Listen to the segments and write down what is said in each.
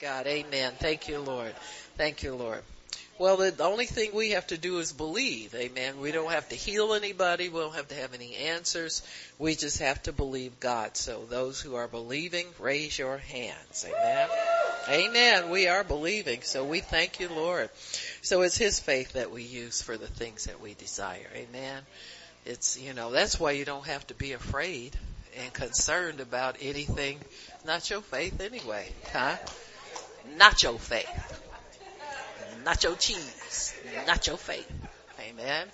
God. Amen. Thank you, Lord. Thank you, Lord. Well, the only thing we have to do is believe. Amen. We don't have to heal anybody. We don't have to have any answers. We just have to believe God. So those who are believing, raise your hands. Amen. Amen. We are believing. So we thank you, Lord. So it's His faith that we use for the things that we desire. Amen. It's, you know, that's why you don't have to be afraid and concerned about anything. Not your faith anyway, huh? Your faith nacho cheese, nacho faith. Amen.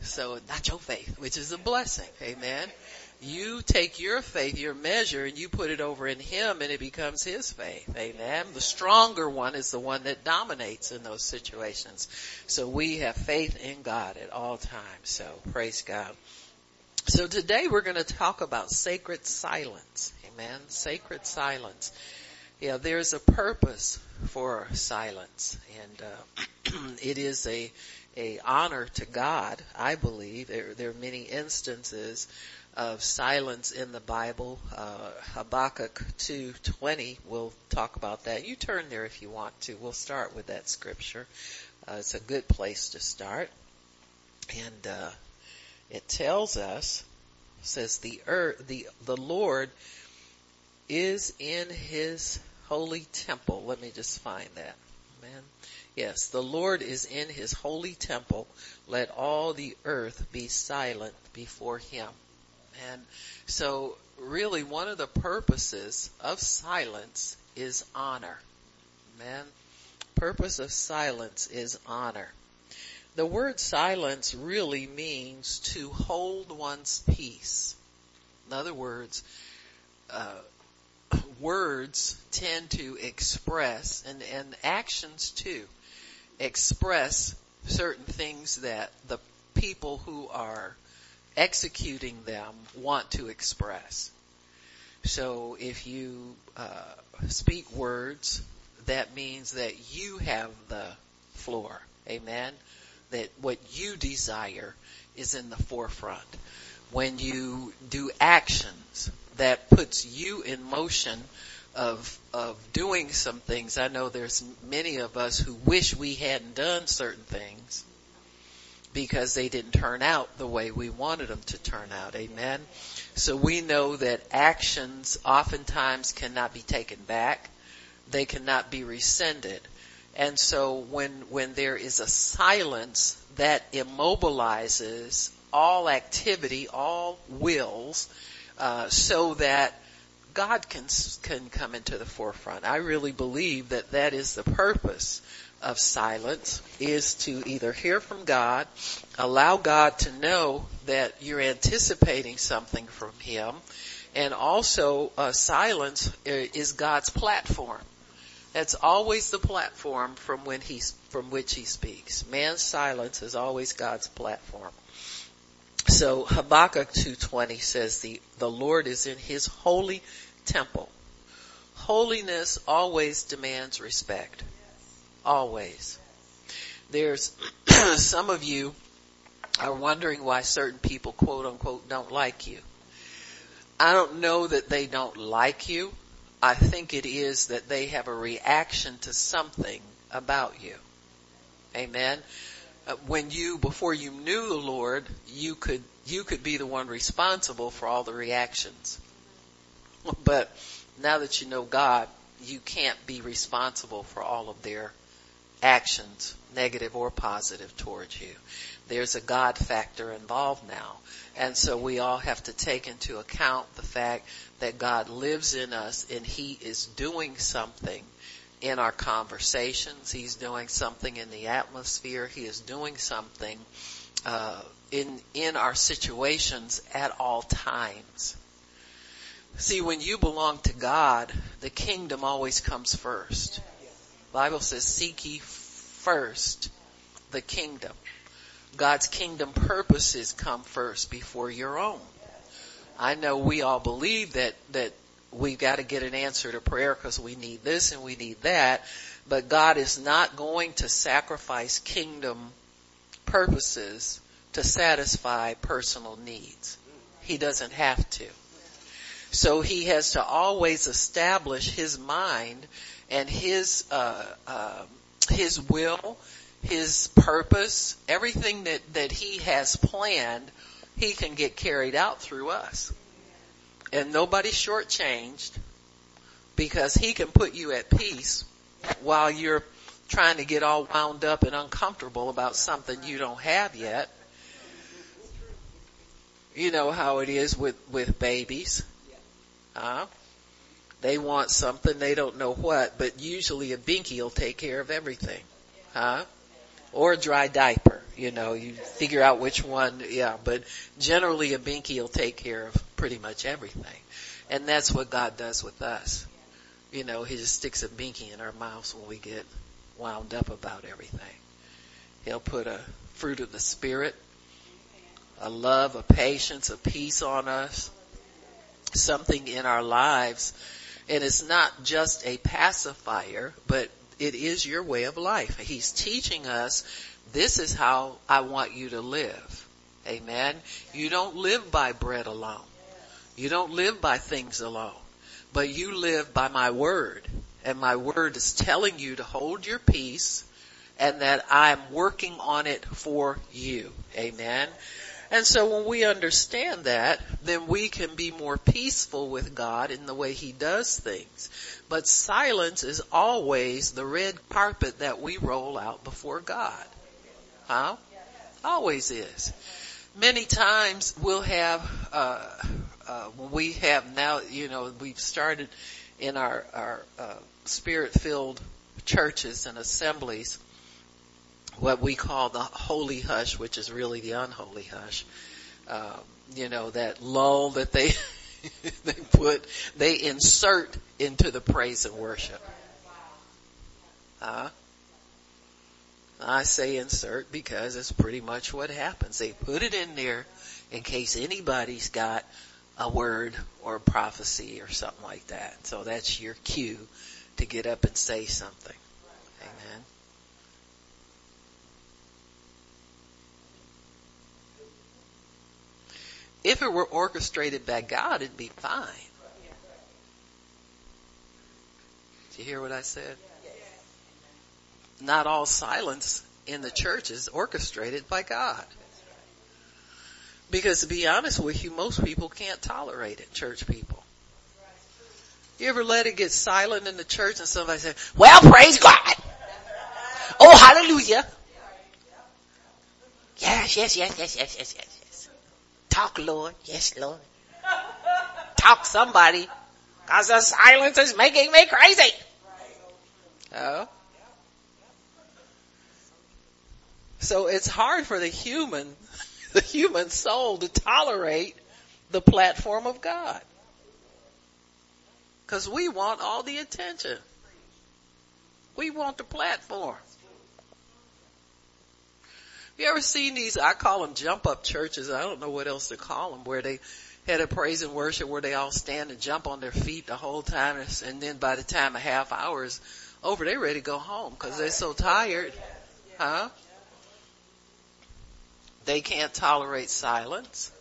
So nacho faith, which is a blessing. Amen. You take your faith, your measure, and you put it over in Him and it becomes His faith. Amen. The stronger one is the one that dominates in those situations. So we have faith in God at all times. So praise God. So today we're going to talk about sacred silence. Amen. Sacred silence. Yeah, there's a purpose for silence, and uh, it is a a honor to God. I believe there there are many instances of silence in the Bible. Uh, Habakkuk 2:20. We'll talk about that. You turn there if you want to. We'll start with that scripture. Uh, it's a good place to start, and uh, it tells us says the earth the the Lord is in His holy temple. Let me just find that. Amen. Yes, the Lord is in his holy temple. Let all the earth be silent before him. And so really one of the purposes of silence is honor. Amen. Purpose of silence is honor. The word silence really means to hold one's peace. In other words, uh, words tend to express and, and actions too express certain things that the people who are executing them want to express. So if you uh, speak words, that means that you have the floor. Amen. That what you desire is in the forefront. When you do actions, that puts you in motion of of doing some things. I know there's many of us who wish we hadn't done certain things because they didn't turn out the way we wanted them to turn out. Amen. So we know that actions oftentimes cannot be taken back. They cannot be rescinded. And so when when there is a silence that immobilizes all activity, all wills, uh, so that God can can come into the forefront. I really believe that that is the purpose of silence is to either hear from God, allow God to know that you're anticipating something from Him, and also uh, silence is God's platform. That's always the platform from when he from which He speaks. Man's silence is always God's platform. So Habakkuk 2.20 says the, the Lord is in his holy temple. Holiness always demands respect. Always. There's some of you are wondering why certain people quote unquote don't like you. I don't know that they don't like you. I think it is that they have a reaction to something about you. Amen. Uh, when you, before you knew the Lord, you could, you could be the one responsible for all the reactions. But now that you know God, you can't be responsible for all of their actions, negative or positive towards you. There's a God factor involved now. And so we all have to take into account the fact that God lives in us and He is doing something in our conversations. He's doing something in the atmosphere. He is doing something uh, in in our situations at all times. See, when you belong to God, the kingdom always comes first. The Bible says, "Seek ye first the kingdom." God's kingdom purposes come first before your own. I know we all believe that that we've got to get an answer to prayer because we need this and we need that. But God is not going to sacrifice kingdom purposes to satisfy personal needs. He doesn't have to. So he has to always establish his mind and His uh, uh, His will, His purpose, everything that that He has planned, He can get carried out through us, and nobody's shortchanged because He can put you at peace while you're trying to get all wound up and uncomfortable about something you don't have yet. You know how it is with, with babies. Huh? They want something, they don't know what, but usually a binky will take care of everything. Huh? Or a dry diaper, you know, you figure out which one, yeah, but generally a binky will take care of pretty much everything. And that's what God does with us. You know, He just sticks a binky in our mouths when we get wound up about everything. He'll put a fruit of the Spirit, a love, a patience, a peace on us, something in our lives. And it's not just a pacifier, but it is your way of life. He's teaching us this is how I want you to live. Amen. You don't live by bread alone. You don't live by things alone, but you live by my word and my word is telling you to hold your peace and that I'm working on it for you. Amen. And so when we understand that, then we can be more peaceful with God in the way He does things. But silence is always the red carpet that we roll out before God. Huh? Always is. Many times we'll have, uh, uh, we have now, you know, we've started in our, our, uh, spirit filled churches and assemblies what we call the holy hush, which is really the unholy hush. Um, you know, that lull that they, they put, they insert into the praise and worship. Uh, I say insert because it's pretty much what happens. They put it in there in case anybody's got a word or a prophecy or something like that. So that's your cue to get up and say something. Amen. If it were orchestrated by God, it'd be fine. Did you hear what I said? Not all silence in the church is orchestrated by God. Because to be honest with you, most people can't tolerate it, church people. You ever let it get silent in the church and somebody say, well, praise God. Oh, hallelujah. Yes, yes, yes, yes, yes, yes, yes. Talk, Lord. Yes, Lord. Talk somebody. Cause the silence is making me crazy. Oh. So it's hard for the human, the human soul to tolerate the platform of God. Cause we want all the attention. We want the platform. You ever seen these, I call them jump up churches. I don't know what else to call them where they had a praise and worship where they all stand and jump on their feet the whole time and then by the time a half hour is over, they're ready to go home because they're so tired. Huh? They can't tolerate silence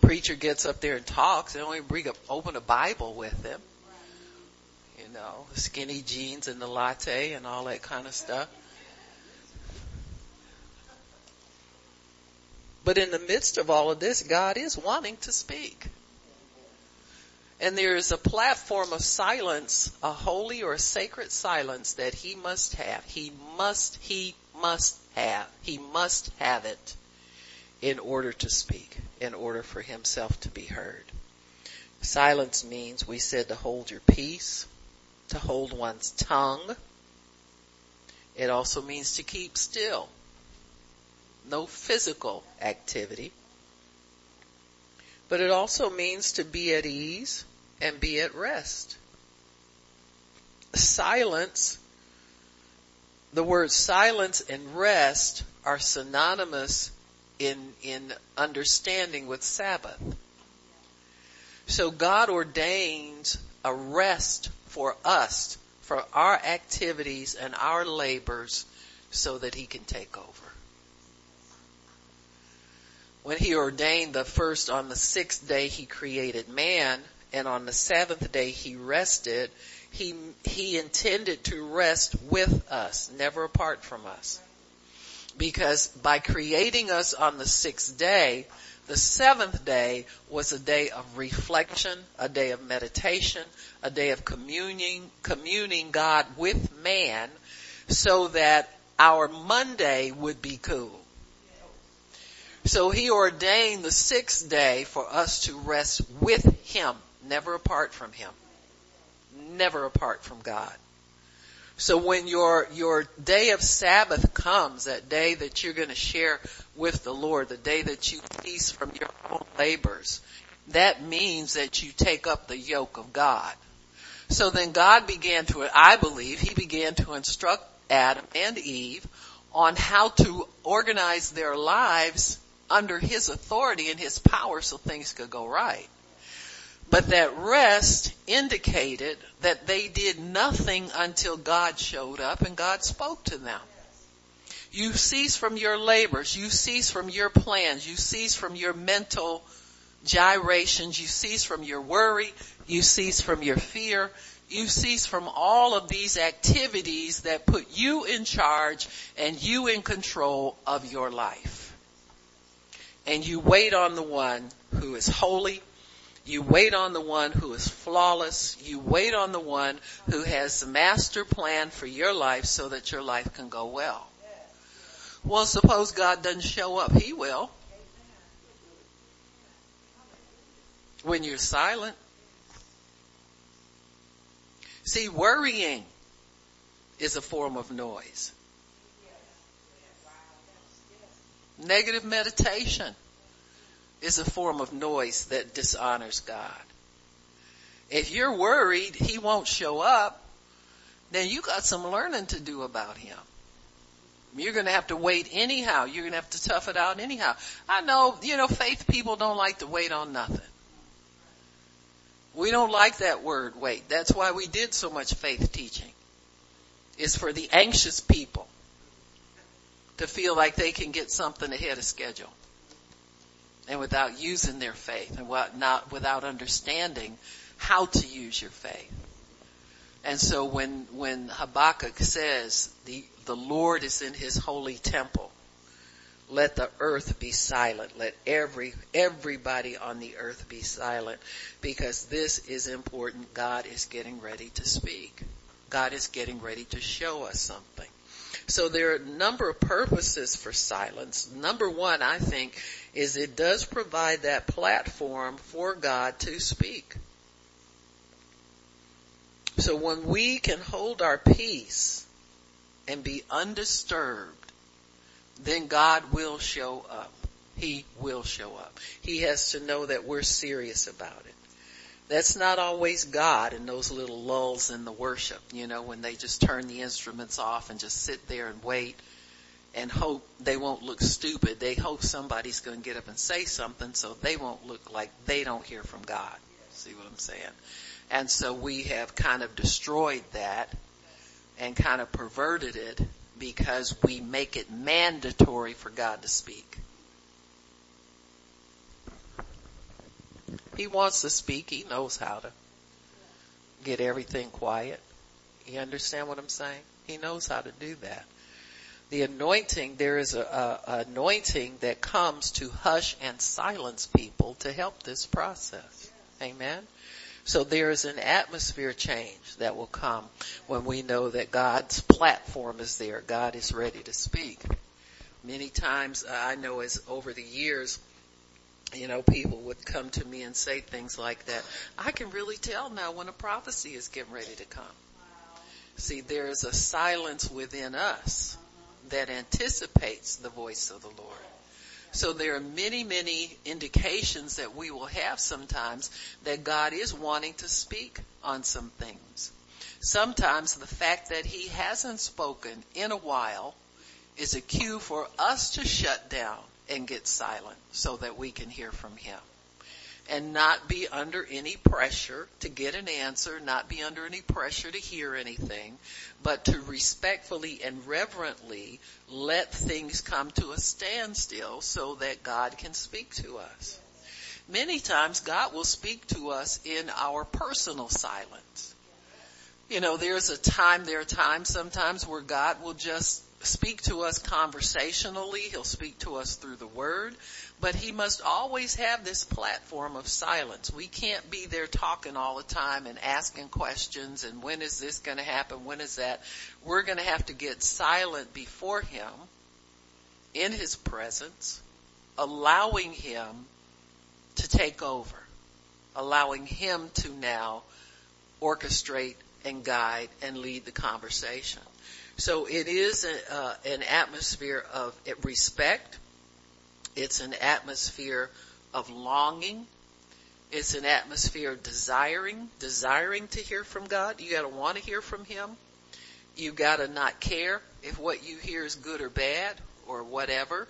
preacher gets up there and talks, they don't even bring up, open a Bible with them. You know, skinny jeans and the latte and all that kind of stuff. But in the midst of all of this, God is wanting to speak. And there is a platform of silence, a holy or a sacred silence that he must have. He must, he must have. He must have it in order to speak, in order for himself to be heard. Silence means, we said to hold your peace, to hold one's tongue. It also means to keep still. No physical activity. But it also means to be at ease and be at rest. Silence, the words silence and rest are synonymous in, in understanding with Sabbath. So God ordains a rest for us, for our activities and our labors so that He can take over. When He ordained the first on the sixth day He created man and on the seventh day He rested, he, he intended to rest with us, never apart from us. Because by creating us on the sixth day, the seventh day was a day of reflection, a day of meditation, a day of communing, communing God with man so that our Monday would be cool. So he ordained the sixth day for us to rest with him, never apart from him. Never apart from God. So when your, your day of Sabbath comes, that day that you're going to share with the Lord, the day that you cease from your own labors, that means that you take up the yoke of God. So then God began to, I believe, He began to instruct Adam and Eve on how to organize their lives under His authority and His power so things could go right. But that rest indicated that they did nothing until God showed up and God spoke to them. You cease from your labors. You cease from your plans. You cease from your mental gyrations. You cease from your worry. You cease from your fear. You cease from all of these activities that put you in charge and you in control of your life. And you wait on the one who is holy, you wait on the one who is flawless. You wait on the one who has the master plan for your life so that your life can go well. Well, suppose God doesn't show up. He will. When you're silent. See, worrying is a form of noise. Negative meditation is a form of noise that dishonors God. If you're worried he won't show up, then you got some learning to do about him. You're gonna have to wait anyhow. You're gonna have to tough it out anyhow. I know, you know, faith people don't like to wait on nothing. We don't like that word wait. That's why we did so much faith teaching. It's for the anxious people to feel like they can get something ahead of schedule and without using their faith and what not without understanding how to use your faith. And so when, when Habakkuk says the, the Lord is in his holy temple, let the earth be silent. Let every, everybody on the earth be silent because this is important. God is getting ready to speak. God is getting ready to show us something. So there are a number of purposes for silence. Number one, I think, is it does provide that platform for God to speak. So when we can hold our peace and be undisturbed, then God will show up. He will show up. He has to know that we're serious about it. That's not always God in those little lulls in the worship, you know, when they just turn the instruments off and just sit there and wait and hope they won't look stupid. They hope somebody's going to get up and say something so they won't look like they don't hear from God. See what I'm saying? And so we have kind of destroyed that and kind of perverted it because we make it mandatory for God to speak. He wants to speak. He knows how to get everything quiet. You understand what I'm saying? He knows how to do that. The anointing, there is a, a anointing that comes to hush and silence people to help this process. Amen. So there is an atmosphere change that will come when we know that God's platform is there. God is ready to speak. Many times uh, I know as over the years, you know, people would come to me and say things like that. I can really tell now when a prophecy is getting ready to come. See, there is a silence within us that anticipates the voice of the Lord. So there are many, many indications that we will have sometimes that God is wanting to speak on some things. Sometimes the fact that He hasn't spoken in a while is a cue for us to shut down and get silent so that we can hear from Him. And not be under any pressure to get an answer, not be under any pressure to hear anything, but to respectfully and reverently let things come to a standstill so that God can speak to us. Many times God will speak to us in our personal silence. You know, there's a time, there are times sometimes where God will just speak to us conversationally. He'll speak to us through the word, but he must always have this platform of silence. We can't be there talking all the time and asking questions and when is this going to happen? When is that? We're going to have to get silent before him in his presence, allowing him to take over, allowing him to now orchestrate and guide and lead the conversation. So it is a, uh, an atmosphere of respect. It's an atmosphere of longing. It's an atmosphere of desiring, desiring to hear from God. You gotta want to hear from Him. You gotta not care if what you hear is good or bad or whatever.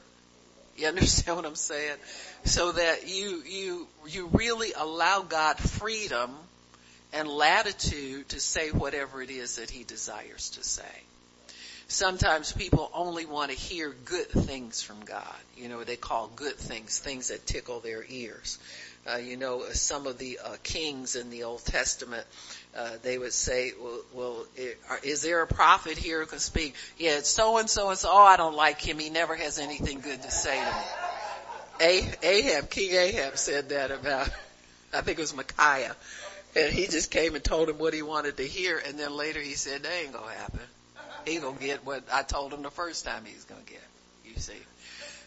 You understand what I'm saying? So that you, you, you really allow God freedom and latitude to say whatever it is that He desires to say sometimes people only want to hear good things from God. You know, they call good things, things that tickle their ears. Uh, you know, some of the uh, kings in the Old Testament, uh, they would say, well, well is there a prophet here who can speak? Yeah, it's so and so and so. Oh, I don't like him. He never has anything good to say to me. Ahab, King Ahab said that about, I think it was Micaiah. And he just came and told him what he wanted to hear, and then later he said, that ain't gonna happen he gonna get what I told him the first time he's gonna get. You see,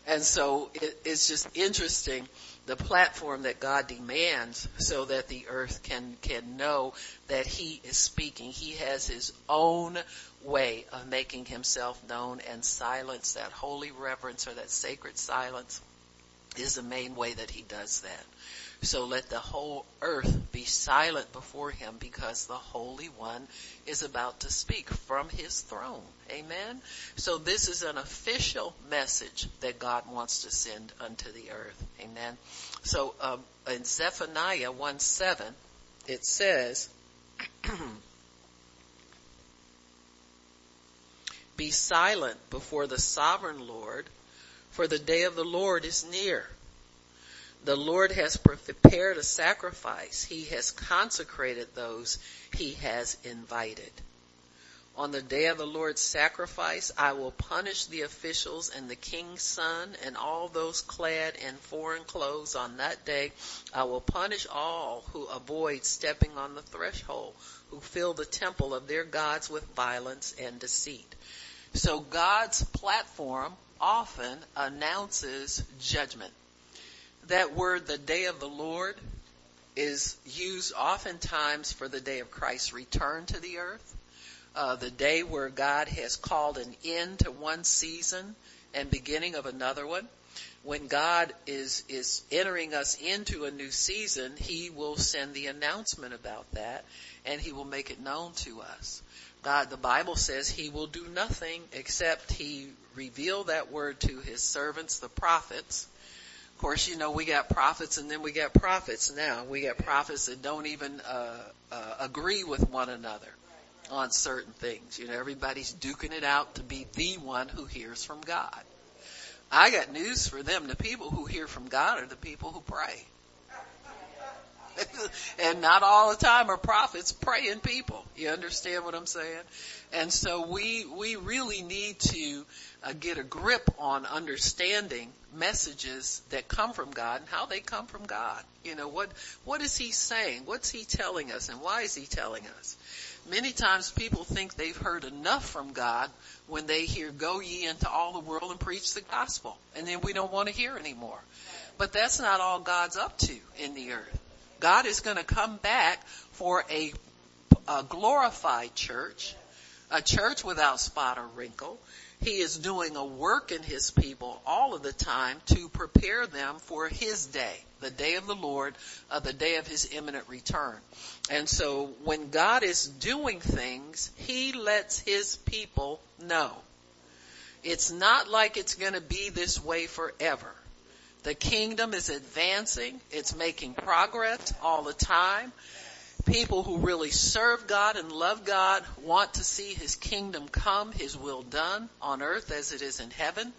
and so it, it's just interesting the platform that God demands so that the earth can can know that He is speaking. He has His own way of making Himself known, and silence, that holy reverence or that sacred silence, is the main way that He does that. So let the whole earth be silent before him because the Holy One is about to speak from his throne. Amen. So this is an official message that God wants to send unto the earth. Amen. So um, in Zephaniah 1 7, it says, Be silent before the sovereign Lord, for the day of the Lord is near. The Lord has prepared a sacrifice. He has consecrated those he has invited. On the day of the Lord's sacrifice, I will punish the officials and the king's son and all those clad in foreign clothes on that day. I will punish all who avoid stepping on the threshold, who fill the temple of their gods with violence and deceit. So God's platform often announces judgment that word, the day of the Lord, is used oftentimes for the day of Christ's return to the earth, uh, the day where God has called an end to one season and beginning of another one. When God is is entering us into a new season, He will send the announcement about that, and He will make it known to us. God, the Bible says He will do nothing except He reveal that word to His servants, the prophets, course, you know, we got prophets and then we got prophets now. We got prophets that don't even, uh, uh, agree with one another on certain things. You know, everybody's duking it out to be the one who hears from God. I got news for them. The people who hear from God are the people who pray. and not all the time are prophets praying people. You understand what I'm saying? And so we, we really need to uh, get a grip on understanding messages that come from God and how they come from God. You know, what, what is He saying? What's He telling us and why is He telling us? Many times people think they've heard enough from God when they hear, go ye into all the world and preach the gospel. And then we don't want to hear anymore. But that's not all God's up to in the earth. God is going to come back for a, a glorified church, a church without spot or wrinkle, he is doing a work in his people all of the time to prepare them for his day, the day of the Lord, uh, the day of his imminent return. And so when God is doing things, he lets his people know. It's not like it's going to be this way forever. The kingdom is advancing. It's making progress all the time people who really serve God and love God want to see His kingdom come, His will done on earth as it is in heaven.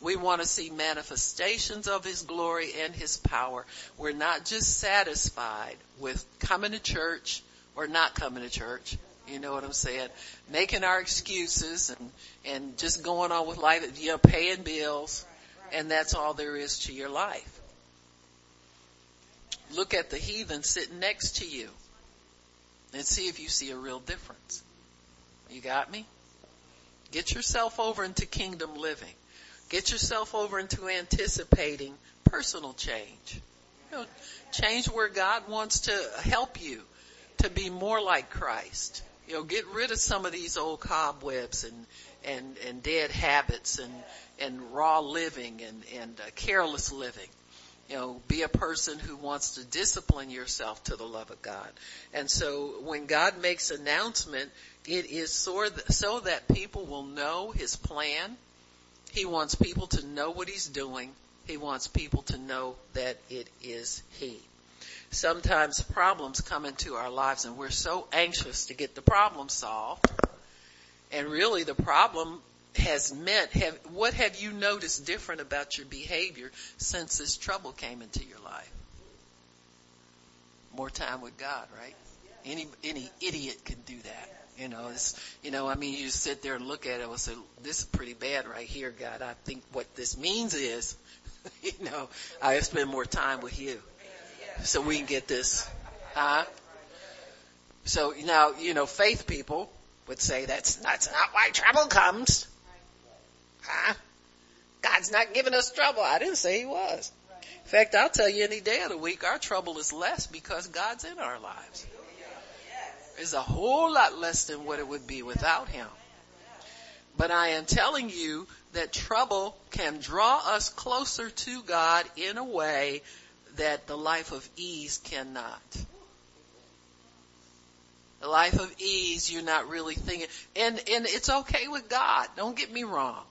We want to see manifestations of His glory and His power. We're not just satisfied with coming to church or not coming to church. You know what I'm saying? Making our excuses and, and just going on with life, you know, paying bills, and that's all there is to your life. Look at the heathen sitting next to you and see if you see a real difference. You got me? Get yourself over into kingdom living. Get yourself over into anticipating personal change. You know, change where God wants to help you to be more like Christ. You know, get rid of some of these old cobwebs and and and dead habits and and raw living and and uh, careless living. You know, be a person who wants to discipline yourself to the love of God. And so when God makes announcement, it is so that people will know His plan. He wants people to know what He's doing. He wants people to know that it is He sometimes problems come into our lives and we're so anxious to get the problem solved. And really the problem has meant, have, what have you noticed different about your behavior since this trouble came into your life? More time with God, right? Any, any idiot can do that. You know, it's, you know, I mean, you sit there and look at it and say, this is pretty bad right here, God. I think what this means is, you know, I spend more time with you so we can get this. Huh? So now, you know, faith people would say that's, that's not why trouble comes. Huh? God's not giving us trouble. I didn't say he was. In fact, I'll tell you any day of the week, our trouble is less because God's in our lives. It's a whole lot less than what it would be without him. But I am telling you that trouble can draw us closer to God in a way that the life of ease cannot. The life of ease, you're not really thinking, and, and it's okay with God. Don't get me wrong.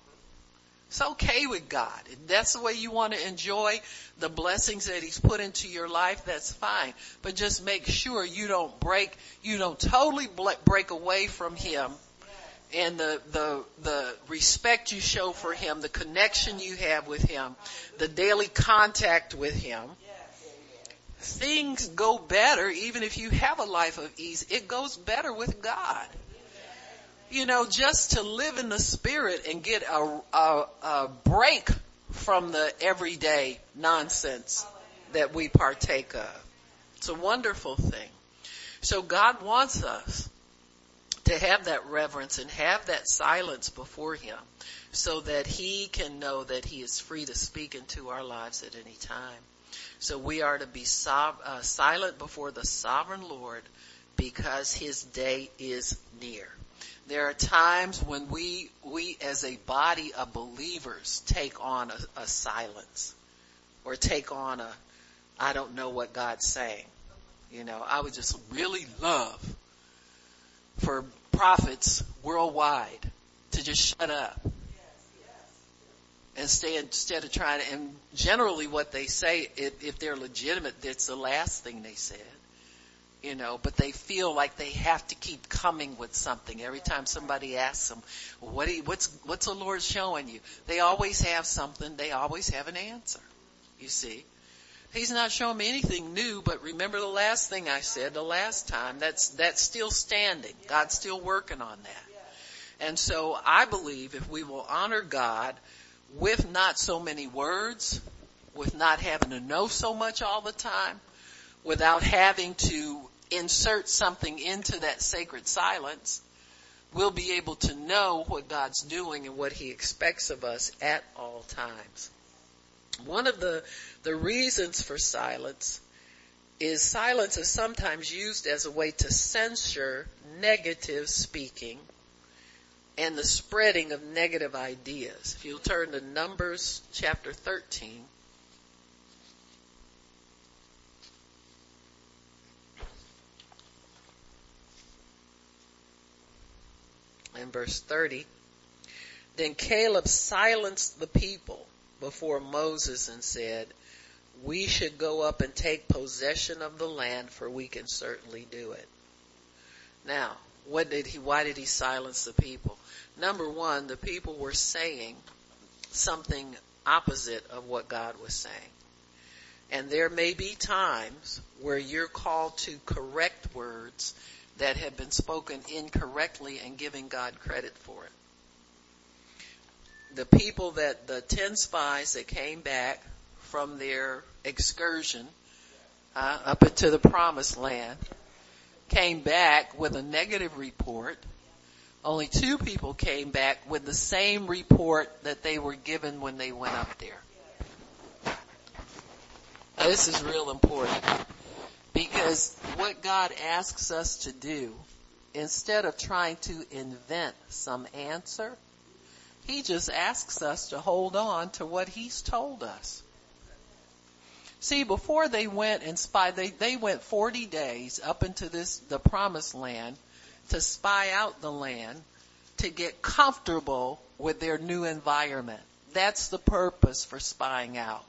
It's okay with God. If that's the way you want to enjoy the blessings that He's put into your life, that's fine. But just make sure you don't break, you don't totally break away from Him and the, the, the respect you show for Him, the connection you have with Him, the daily contact with Him things go better even if you have a life of ease. It goes better with God. You know, just to live in the spirit and get a, a, a break from the everyday nonsense that we partake of. It's a wonderful thing. So God wants us to have that reverence and have that silence before Him so that He can know that He is free to speak into our lives at any time. So we are to be so, uh, silent before the sovereign Lord because his day is near. There are times when we, we as a body of believers take on a, a silence or take on a, I don't know what God's saying. You know, I would just really love for prophets worldwide to just shut up and stay instead of trying to, and generally what they say, if, if they're legitimate, it's the last thing they said. You know, but they feel like they have to keep coming with something. Every time somebody asks them, what you, what's, what's the Lord showing you? They always have something. They always have an answer. You see? He's not showing me anything new, but remember the last thing I said the last time. That's, that's still standing. God's still working on that. And so I believe if we will honor God, with not so many words, with not having to know so much all the time, without having to insert something into that sacred silence, we'll be able to know what God's doing and what He expects of us at all times. One of the, the reasons for silence is silence is sometimes used as a way to censure negative speaking and the spreading of negative ideas. If you'll turn to Numbers chapter 13. And verse 30. Then Caleb silenced the people before Moses and said, we should go up and take possession of the land for we can certainly do it. Now, what did he, why did he silence the people? Number one, the people were saying something opposite of what God was saying. And there may be times where you're called to correct words that had been spoken incorrectly and giving God credit for it. The people that, the 10 spies that came back from their excursion uh, up into the promised land came back with a negative report. Only two people came back with the same report that they were given when they went up there. Now, this is real important because what God asks us to do, instead of trying to invent some answer, He just asks us to hold on to what He's told us. See, before they went and spied, they, they went 40 days up into this, the promised land to spy out the land to get comfortable with their new environment. That's the purpose for spying out.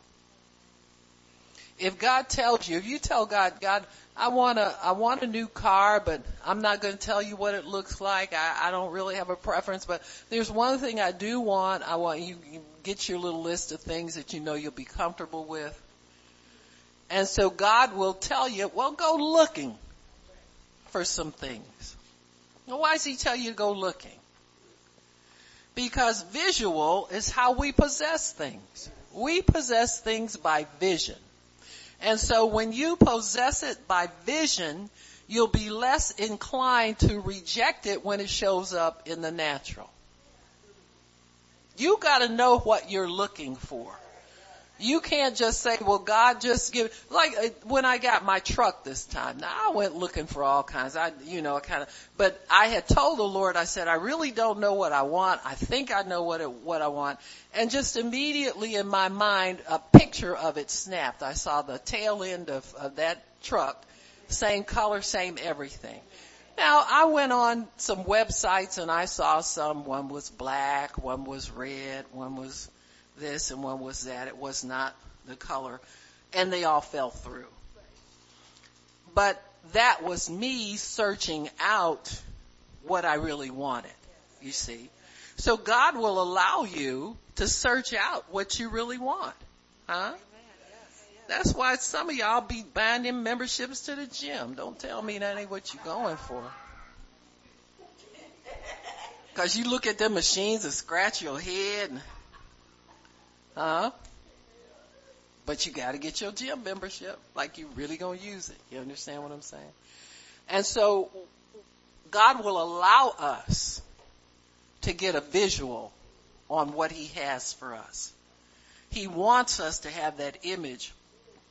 If God tells you, if you tell God, God, I want a, I want a new car, but I'm not going to tell you what it looks like. I, I don't really have a preference, but there's one thing I do want. I want you, you get your little list of things that you know you'll be comfortable with. And so God will tell you, well, go looking for some things. Now, why does he tell you to go looking? Because visual is how we possess things. We possess things by vision. And so when you possess it by vision, you'll be less inclined to reject it when it shows up in the natural. You gotta know what you're looking for. You can't just say, well, God just give, like uh, when I got my truck this time. Now I went looking for all kinds. I, you know, I kind of, but I had told the Lord, I said, I really don't know what I want. I think I know what it, what I want. And just immediately in my mind, a picture of it snapped. I saw the tail end of, of that truck, same color, same everything. Now I went on some websites and I saw some, one was black, one was red, one was this and one was that. It was not the color. And they all fell through. But that was me searching out what I really wanted, you see. So God will allow you to search out what you really want. Huh? That's why some of y'all be buying them memberships to the gym. Don't tell me that ain't what you're going for. Cause you look at the machines and scratch your head and Huh? But you gotta get your gym membership. Like you really gonna use it. You understand what I'm saying? And so, God will allow us to get a visual on what He has for us. He wants us to have that image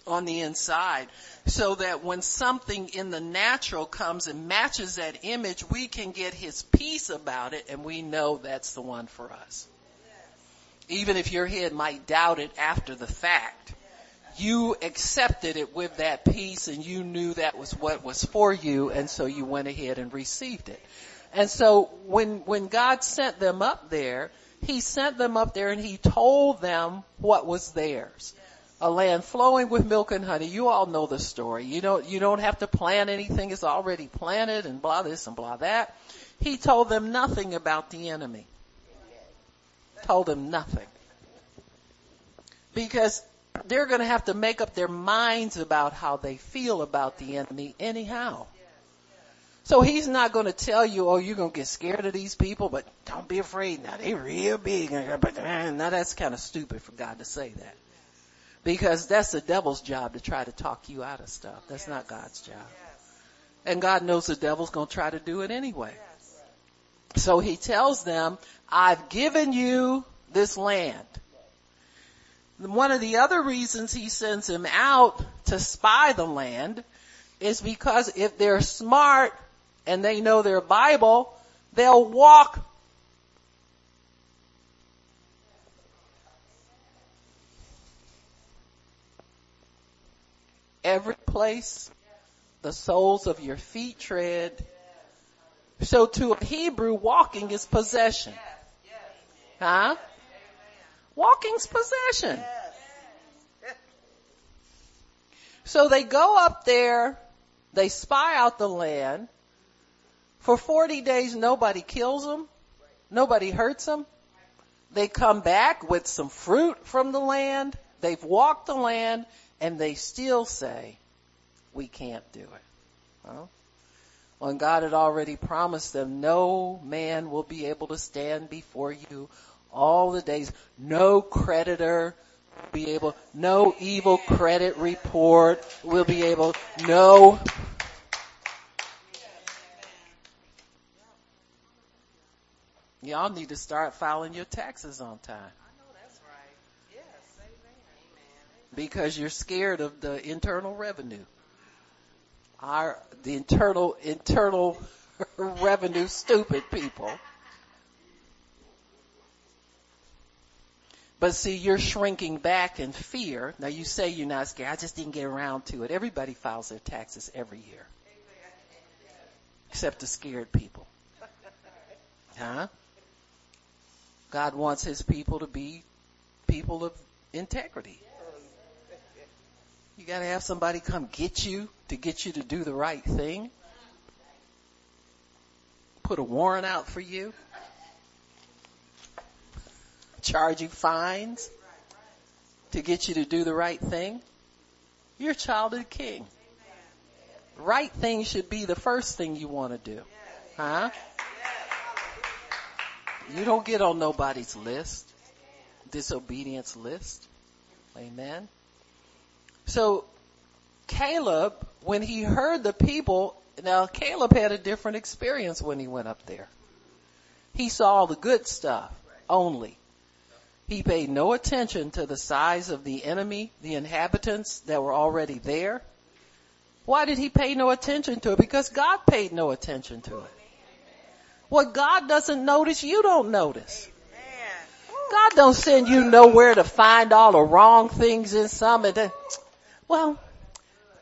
on the inside so that when something in the natural comes and matches that image, we can get His peace about it and we know that's the one for us even if your head might doubt it after the fact, you accepted it with that peace and you knew that was what was for you and so you went ahead and received it. And so when, when God sent them up there, He sent them up there and He told them what was theirs. A land flowing with milk and honey. You all know the story. You don't, you don't have to plan anything. It's already planted and blah this and blah that. He told them nothing about the enemy told them nothing. Because they're going to have to make up their minds about how they feel about the enemy anyhow. So he's not going to tell you, oh, you're going to get scared of these people, but don't be afraid. Now they real big. Now that's kind of stupid for God to say that. Because that's the devil's job to try to talk you out of stuff. That's not God's job. And God knows the devil's going to try to do it anyway. So he tells them, I've given you this land. One of the other reasons he sends him out to spy the land is because if they're smart and they know their Bible, they'll walk every place the soles of your feet tread. So to a Hebrew, walking is possession. Huh? Walking's possession. So they go up there, they spy out the land. For 40 days nobody kills them. Nobody hurts them. They come back with some fruit from the land. They've walked the land and they still say, we can't do it. Huh? When God had already promised them, no man will be able to stand before you all the days. No creditor will be able, no evil credit report will be able, no Y'all need to start filing your taxes on time. Because you're scared of the internal revenue. Our, the internal, internal revenue stupid people. But see, you're shrinking back in fear. Now you say you're not scared. I just didn't get around to it. Everybody files their taxes every year. Except the scared people. Huh? God wants his people to be people of integrity. You gotta have somebody come get you to get you to do the right thing. Put a warrant out for you. Charge you fines to get you to do the right thing. You're a child of the king. Right thing should be the first thing you want to do. Huh? You don't get on nobody's list, disobedience list. Amen. So Caleb, when he heard the people, now Caleb had a different experience when he went up there. He saw the good stuff only. He paid no attention to the size of the enemy, the inhabitants that were already there. Why did he pay no attention to it? Because God paid no attention to it. What God doesn't notice, you don't notice. God don't send you nowhere to find all the wrong things in some of the, well,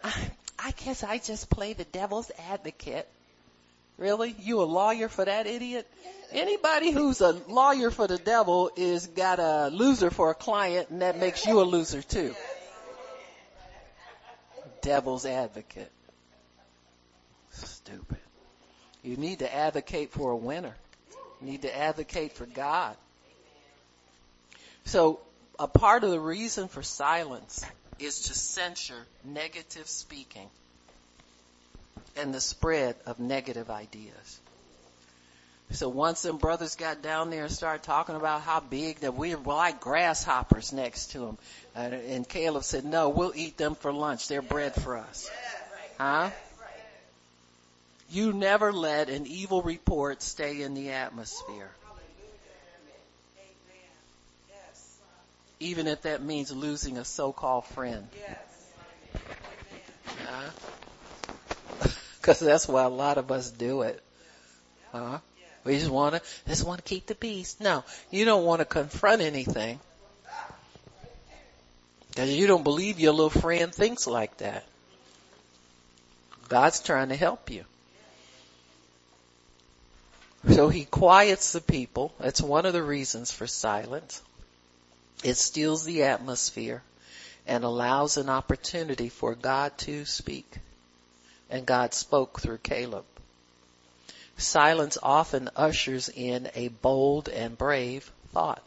I, guess I just play the devil's advocate. Really? You a lawyer for that idiot? Anybody who's a lawyer for the devil is got a loser for a client and that makes you a loser too. Devil's advocate. Stupid. You need to advocate for a winner. You need to advocate for God. So a part of the reason for silence is to censure negative speaking and the spread of negative ideas. So once them brothers got down there and started talking about how big that we were like grasshoppers next to them, uh, and Caleb said, "No, we'll eat them for lunch. They're bread for us." Huh? You never let an evil report stay in the atmosphere. Even if that means losing a so-called friend. Because uh, that's why a lot of us do it. Huh? We just want to, just want to keep the peace. No, you don't want to confront anything. Because you don't believe your little friend thinks like that. God's trying to help you. So he quiets the people. That's one of the reasons for silence. It steals the atmosphere and allows an opportunity for God to speak. And God spoke through Caleb. Silence often ushers in a bold and brave thought.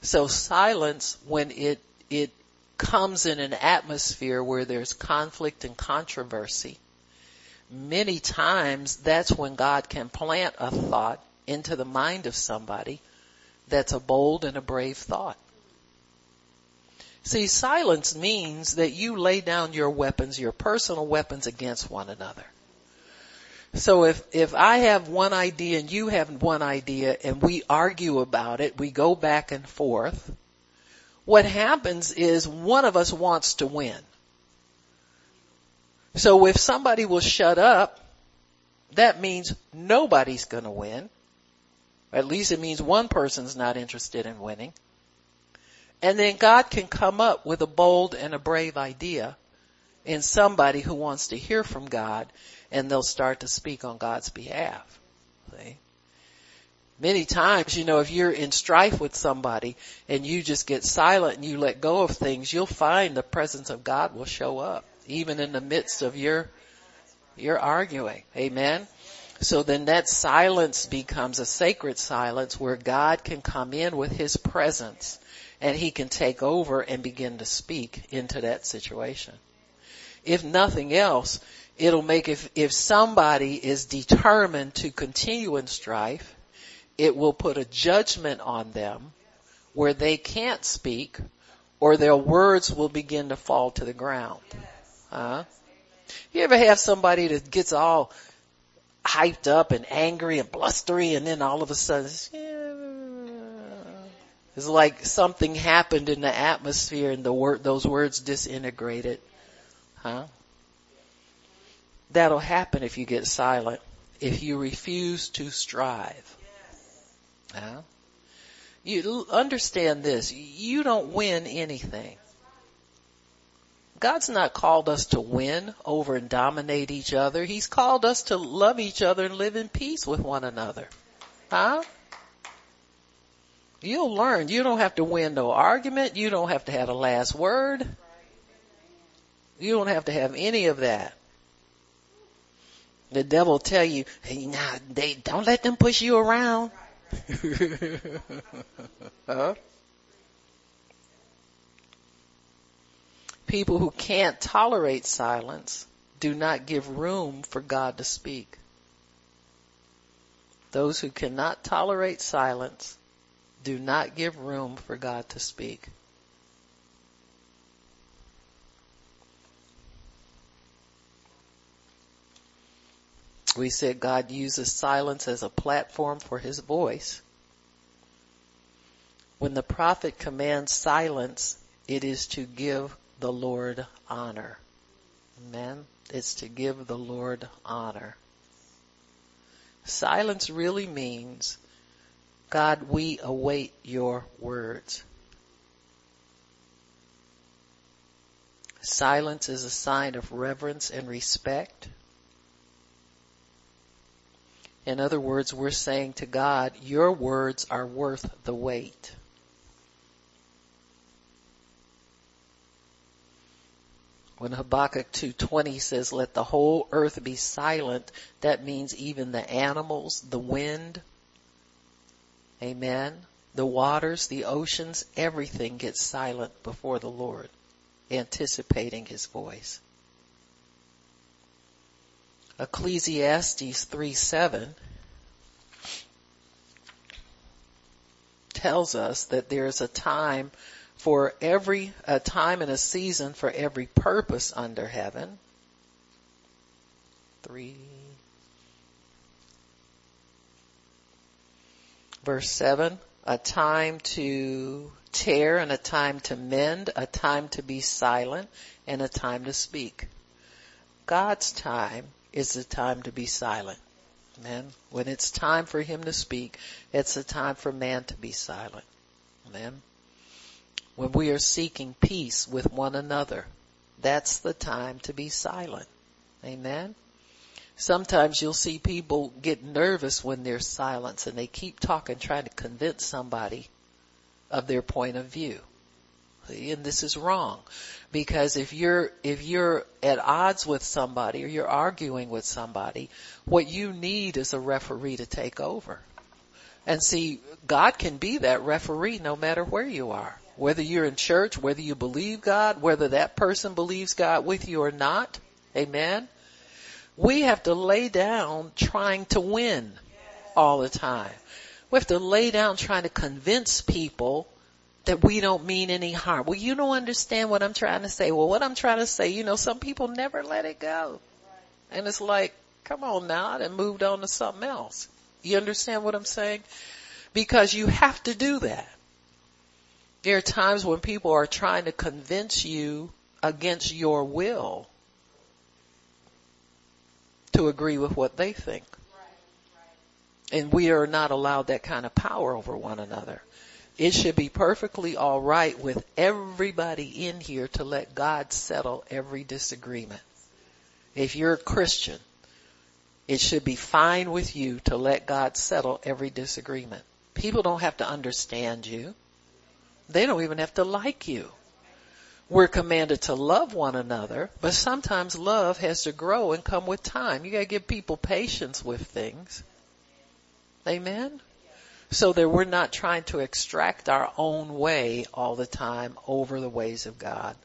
So silence, when it, it comes in an atmosphere where there's conflict and controversy, many times that's when God can plant a thought into the mind of somebody that's a bold and a brave thought. See, silence means that you lay down your weapons, your personal weapons against one another. So if, if I have one idea and you have one idea and we argue about it, we go back and forth, what happens is one of us wants to win. So if somebody will shut up, that means nobody's gonna win. At least it means one person's not interested in winning. And then God can come up with a bold and a brave idea in somebody who wants to hear from God and they'll start to speak on God's behalf. See? Many times, you know, if you're in strife with somebody and you just get silent and you let go of things, you'll find the presence of God will show up even in the midst of your, your arguing. Amen. So then that silence becomes a sacred silence where God can come in with His presence and He can take over and begin to speak into that situation. If nothing else, It'll make if, if somebody is determined to continue in strife, it will put a judgment on them where they can't speak or their words will begin to fall to the ground. Huh? You ever have somebody that gets all hyped up and angry and blustery and then all of a sudden it's like something happened in the atmosphere and the word, those words disintegrated. Huh? That'll happen if you get silent. If you refuse to strive. Huh? You understand this. You don't win anything. God's not called us to win over and dominate each other. He's called us to love each other and live in peace with one another. Huh? You'll learn. You don't have to win no argument. You don't have to have a last word. You don't have to have any of that. The devil tell you, hey, nah, they don't let them push you around. huh? People who can't tolerate silence do not give room for God to speak. Those who cannot tolerate silence do not give room for God to speak. We said God uses silence as a platform for his voice. When the prophet commands silence, it is to give the Lord honor. Amen. It's to give the Lord honor. Silence really means, God, we await your words. Silence is a sign of reverence and respect. In other words, we're saying to God, your words are worth the wait. When Habakkuk 2.20 says, let the whole earth be silent, that means even the animals, the wind, amen, the waters, the oceans, everything gets silent before the Lord, anticipating His voice. Ecclesiastes 3 7 tells us that there's a time for every, a time and a season for every purpose under heaven. Three. Verse seven, a time to tear and a time to mend, a time to be silent and a time to speak. God's time is the time to be silent. Amen. When it's time for him to speak, it's a time for man to be silent. Amen. When we are seeking peace with one another, that's the time to be silent. Amen. Sometimes you'll see people get nervous when there's silence and they keep talking trying to convince somebody of their point of view. And this is wrong. Because if you're, if you're at odds with somebody or you're arguing with somebody, what you need is a referee to take over. And see, God can be that referee no matter where you are. Whether you're in church, whether you believe God, whether that person believes God with you or not. Amen. We have to lay down trying to win all the time. We have to lay down trying to convince people that we don't mean any harm. Well, you don't understand what I'm trying to say. Well, what I'm trying to say, you know, some people never let it go. And it's like, come on now, and moved on to something else. You understand what I'm saying? Because you have to do that. There are times when people are trying to convince you against your will to agree with what they think. And we are not allowed that kind of power over one another. It should be perfectly alright with everybody in here to let God settle every disagreement. If you're a Christian, it should be fine with you to let God settle every disagreement. People don't have to understand you. They don't even have to like you. We're commanded to love one another, but sometimes love has to grow and come with time. You gotta give people patience with things. Amen? so that we're not trying to extract our own way all the time over the ways of God.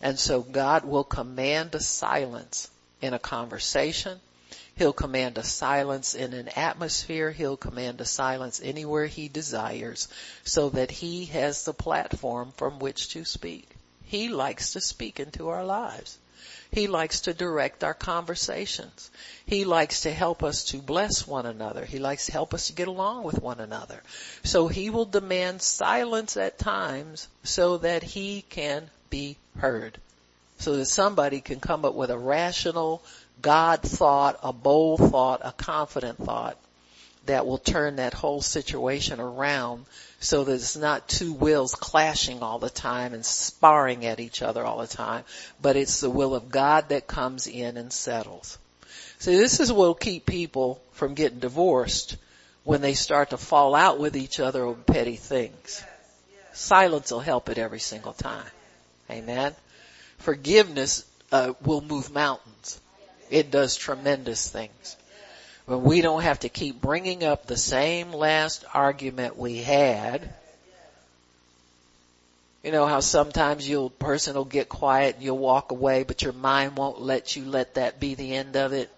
And so God will command a silence in a conversation. He'll command a silence in an atmosphere. He'll command a silence anywhere he desires so that he has the platform from which to speak. He likes to speak into our lives. He likes to direct our conversations. He likes to help us to bless one another. He likes to help us to get along with one another. So he will demand silence at times so that he can be heard. So that somebody can come up with a rational God thought, a bold thought, a confident thought that will turn that whole situation around so that it's not two wills clashing all the time and sparring at each other all the time, but it's the will of God that comes in and settles. See, this is what will keep people from getting divorced when they start to fall out with each other over petty things. Silence will help it every single time. Amen. Forgiveness uh, will move mountains. It does tremendous things. But we don't have to keep bringing up the same last argument we had. You know how sometimes you'll, person will get quiet and you'll walk away, but your mind won't let you let that be the end of it.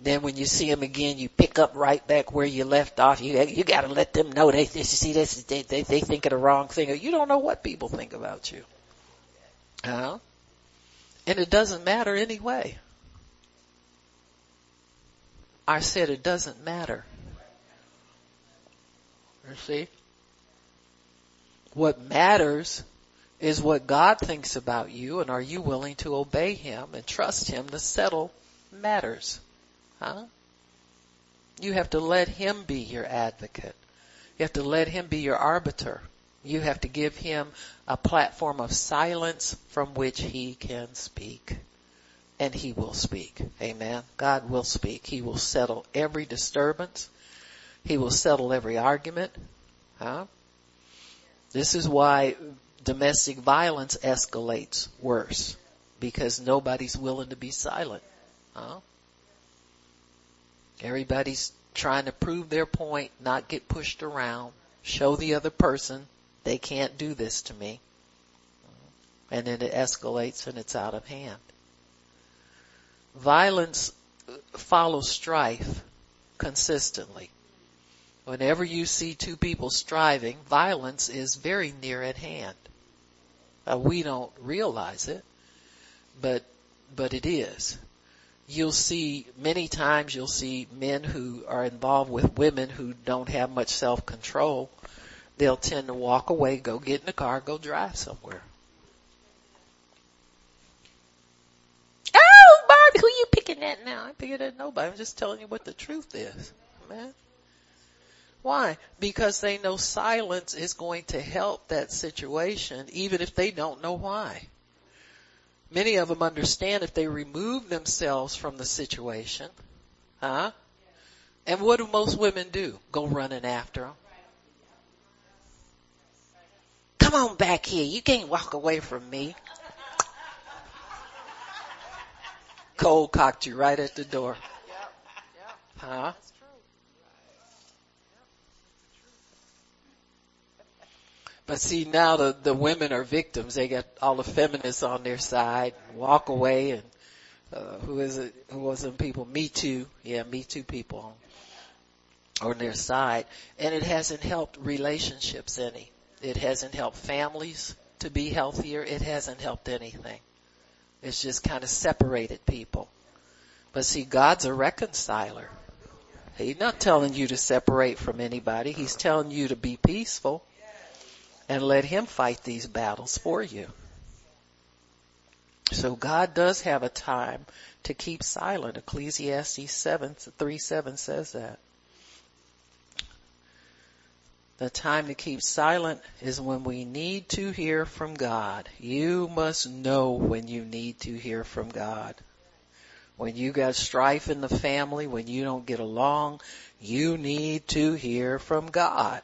Then when you see them again, you pick up right back where you left off. You you got to let them know they, they see this they, they they think of the wrong thing. You don't know what people think about you. Huh? And it doesn't matter anyway. I said it doesn't matter. You see? What matters is what God thinks about you and are you willing to obey Him and trust Him to settle matters. Huh? You have to let Him be your advocate. You have to let Him be your arbiter. You have to give Him a platform of silence from which He can speak and he will speak. Amen. God will speak. He will settle every disturbance. He will settle every argument. Huh? This is why domestic violence escalates worse because nobody's willing to be silent. Huh? Everybody's trying to prove their point, not get pushed around, show the other person they can't do this to me. And then it escalates and it's out of hand. Violence follows strife consistently. Whenever you see two people striving, violence is very near at hand. Uh, we don't realize it, but, but it is. You'll see, many times you'll see men who are involved with women who don't have much self-control. They'll tend to walk away, go get in the car, go drive somewhere. who you picking at now? I'm picking at nobody. I'm just telling you what the truth is, man. Why? Because they know silence is going to help that situation even if they don't know why. Many of them understand if they remove themselves from the situation, huh? And what do most women do? Go running after them. Come on back here. You can't walk away from me. Cold cocked you right at the door. Huh? But see now the, the women are victims. They got all the feminists on their side, walk away and, uh, who is it, who was them people? Me too. Yeah, me too people on, on their side. And it hasn't helped relationships any. It hasn't helped families to be healthier. It hasn't helped anything. It's just kind of separated people. But see, God's a reconciler. He's not telling you to separate from anybody. He's telling you to be peaceful and let Him fight these battles for you. So God does have a time to keep silent. Ecclesiastes 7, 3 7 says that. The time to keep silent is when we need to hear from God. You must know when you need to hear from God. When you got strife in the family, when you don't get along, you need to hear from God.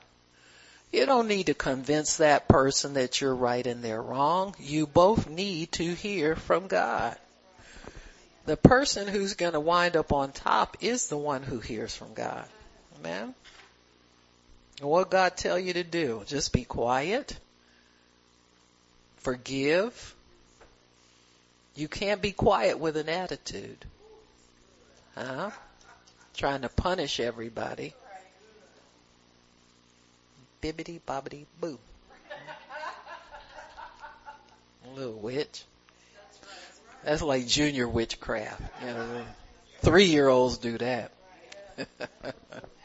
You don't need to convince that person that you're right and they're wrong. You both need to hear from God. The person who's going to wind up on top is the one who hears from God. Amen. What God tell you to do? Just be quiet. Forgive. You can't be quiet with an attitude. Huh? Trying to punish everybody. Bibbity bobbity boo. Little witch. That's like junior witchcraft. You know, three year olds do that.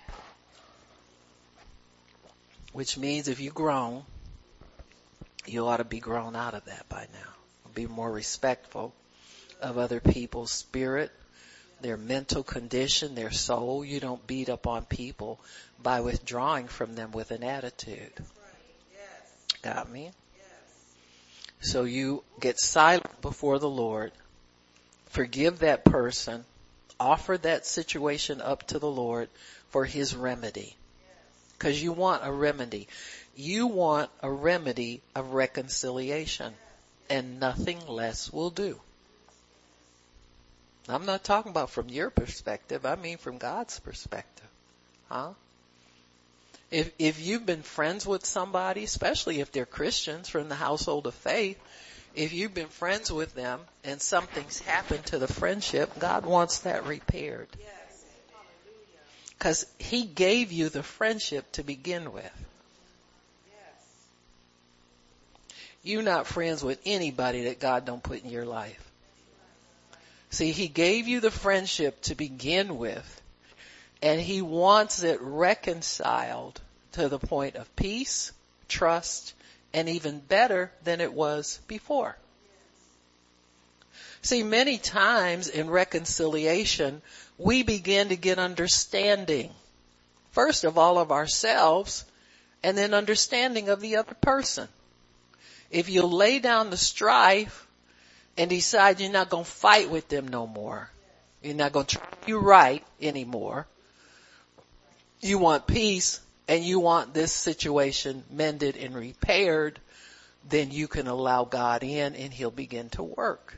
Which means if you grown, you ought to be grown out of that by now. Be more respectful of other people's spirit, their mental condition, their soul. You don't beat up on people by withdrawing from them with an attitude. Got me? So you get silent before the Lord, forgive that person, offer that situation up to the Lord for His remedy. Cause you want a remedy. You want a remedy of reconciliation and nothing less will do. I'm not talking about from your perspective, I mean from God's perspective. Huh? If, if you've been friends with somebody, especially if they're Christians from the household of faith, if you've been friends with them and something's happened to the friendship, God wants that repaired. Cause He gave you the friendship to begin with. You're not friends with anybody that God don't put in your life. See, He gave you the friendship to begin with, and He wants it reconciled to the point of peace, trust, and even better than it was before. See, many times in reconciliation, we begin to get understanding. First of all of ourselves, and then understanding of the other person. If you lay down the strife and decide you're not going to fight with them no more, you're not going to treat you right anymore, you want peace and you want this situation mended and repaired, then you can allow God in and he'll begin to work.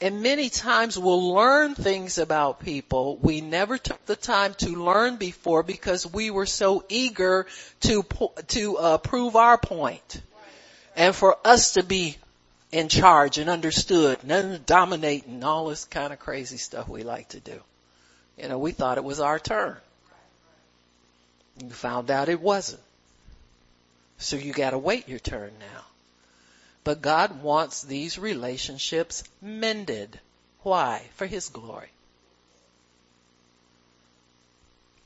And many times we'll learn things about people we never took the time to learn before because we were so eager to, to uh, prove our point and for us to be in charge and understood and dominating, all this kind of crazy stuff we like to do. You know, we thought it was our turn. You found out it wasn't. So you gotta wait your turn now. But God wants these relationships mended. Why? For His glory.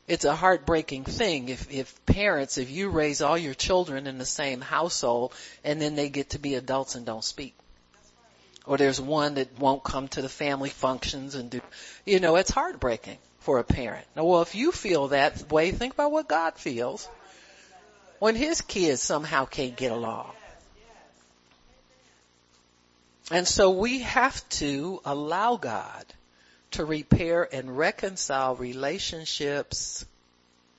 it's a heartbreaking thing if, if parents, if you raise all your children in the same household and then they get to be adults and don't speak. Or there's one that won't come to the family functions and do, you know, it's heartbreaking for a parent. Now, well, if you feel that way, think about what God feels when his kids somehow can't get along. And so we have to allow God to repair and reconcile relationships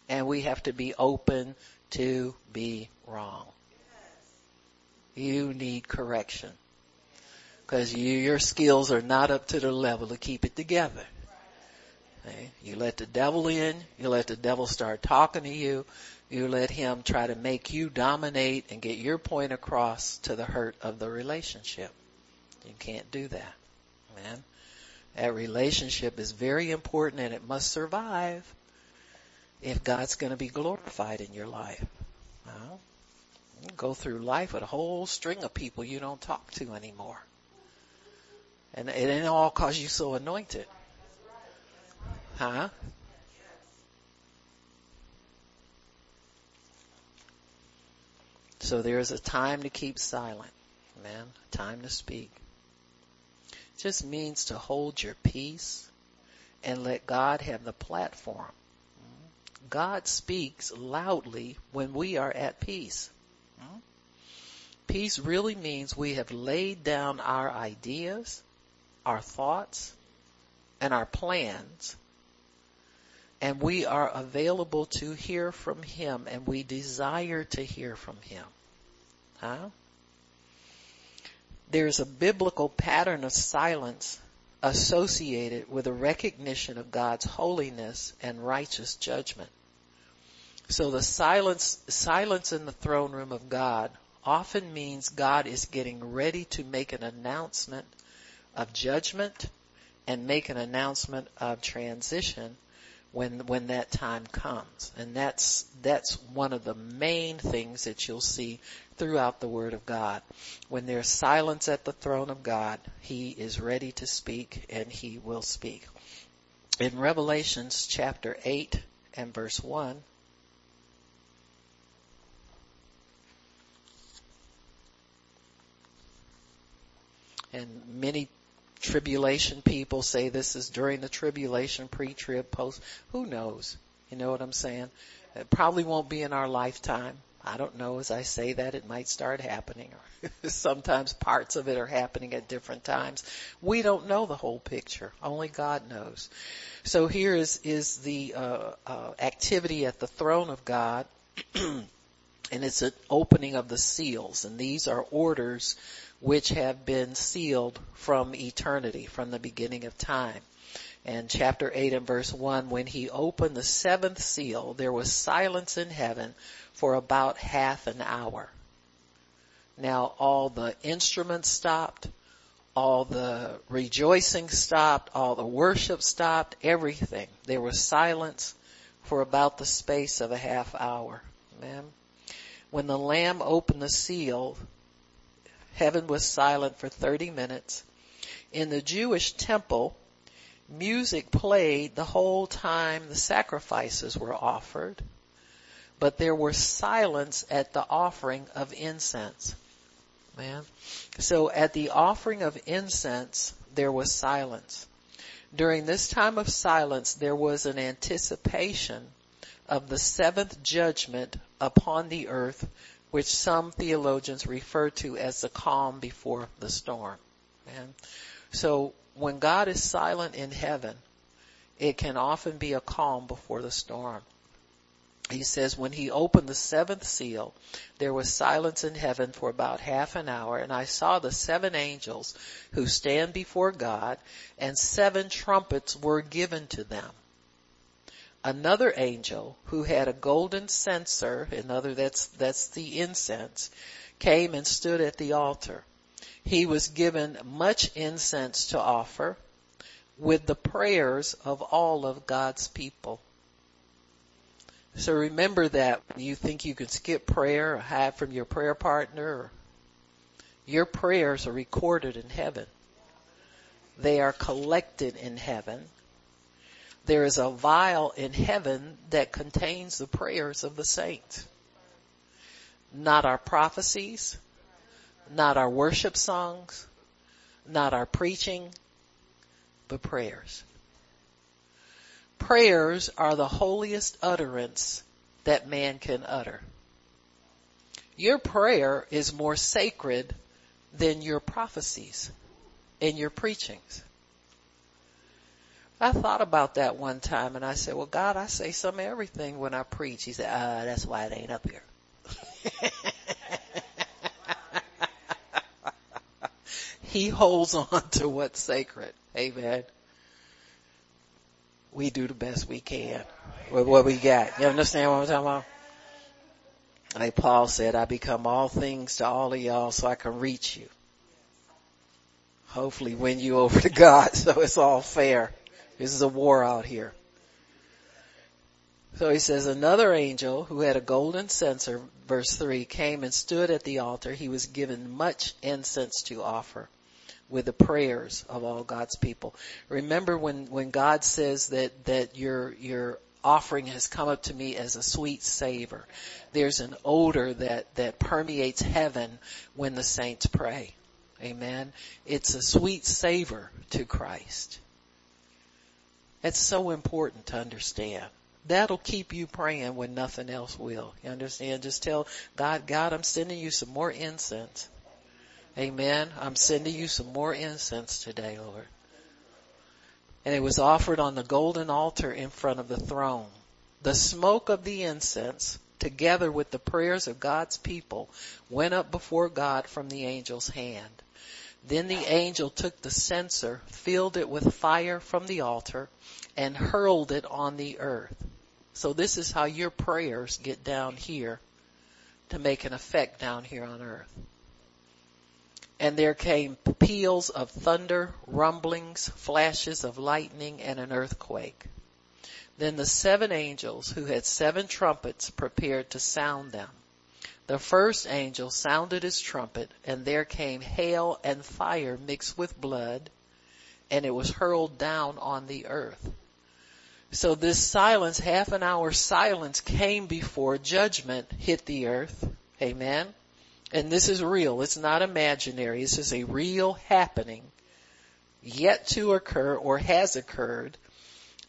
and we have to be open to be wrong. You need correction because you, your skills are not up to the level to keep it together. Okay? You let the devil in, you let the devil start talking to you, you let him try to make you dominate and get your point across to the hurt of the relationship. You can't do that, man. That relationship is very important and it must survive if God's going to be glorified in your life. Go through life with a whole string of people you don't talk to anymore. And it ain't all cause you so anointed. Huh? So there is a time to keep silent, man. Time to speak just means to hold your peace and let God have the platform. God speaks loudly when we are at peace. Peace really means we have laid down our ideas, our thoughts, and our plans, and we are available to hear from Him, and we desire to hear from Him. Huh? There's a biblical pattern of silence associated with a recognition of God's holiness and righteous judgment. So the silence, silence in the throne room of God often means God is getting ready to make an announcement of judgment and make an announcement of transition when when that time comes. And that's that's one of the main things that you'll see throughout the word of God. When there's silence at the throne of God, he is ready to speak and he will speak. In Revelations chapter 8 and verse 1, and many tribulation people say this is during the tribulation, pre-trib, post. Who knows? You know what I'm saying? It probably won't be in our lifetime. I don't know. As I say that, it might start happening. Sometimes parts of it are happening at different times. We don't know the whole picture. Only God knows. So here is is the uh, uh, activity at the throne of God, and it's an opening of the seals, and these are orders which have been sealed from eternity, from the beginning of time. And chapter 8 and verse 1, when he opened the seventh seal, there was silence in heaven for about half an hour. Now all the instruments stopped, all the rejoicing stopped, all the worship stopped, everything. There was silence for about the space of a half hour. Amen. When the Lamb opened the seal, Heaven was silent for 30 minutes. In the Jewish temple, music played the whole time the sacrifices were offered, but there was silence at the offering of incense. Man. So at the offering of incense, there was silence. During this time of silence, there was an anticipation of the seventh judgment upon the earth which some theologians refer to as the calm before the storm. And so when God is silent in heaven, it can often be a calm before the storm. He says when he opened the seventh seal, there was silence in heaven for about half an hour and I saw the seven angels who stand before God and seven trumpets were given to them another angel who had a golden censer, another that's, that's the incense, came and stood at the altar. He was given much incense to offer with the prayers of all of God's people. So remember that you think you can skip prayer or hide from your prayer partner. your prayers are recorded in heaven. They are collected in heaven there is a vial in heaven that contains the prayers of the saints. Not our prophecies, not our worship songs, not our preaching, but prayers. Prayers are the holiest utterance that man can utter. Your prayer is more sacred than your prophecies and your preachings. I thought about that one time and I said, well God, I say some everything when I preach. He said, uh, that's why it ain't up here. he holds on to what's sacred. Amen. We do the best we can with what we got. You understand what I'm talking about? Like Paul said, I become all things to all of y'all so I can reach you. Hopefully win you over to God so it's all fair. This is a war out here. So he says, another angel who had a golden censer, verse 3, came and stood at the altar. He was given much incense to offer with the prayers of all God's people. Remember when, when God says that, that your, your offering has come up to me as a sweet savor. There's an odor that, that permeates heaven when the saints pray. Amen. It's a sweet savor to Christ. It's so important to understand. That'll keep you praying when nothing else will. You understand? Just tell God, God, I'm sending you some more incense. Amen. I'm sending you some more incense today, Lord. And it was offered on the golden altar in front of the throne. The smoke of the incense, together with the prayers of God's people, went up before God from the angel's hand. Then the angel took the censer, filled it with fire from the altar, and hurled it on the earth. So this is how your prayers get down here to make an effect down here on earth. And there came peals of thunder, rumblings, flashes of lightning, and an earthquake. Then the seven angels who had seven trumpets prepared to sound them. The first angel sounded his trumpet and there came hail and fire mixed with blood and it was hurled down on the earth. So this silence, half an hour silence came before judgment hit the earth. Amen. And this is real. It's not imaginary. This is a real happening yet to occur or has occurred.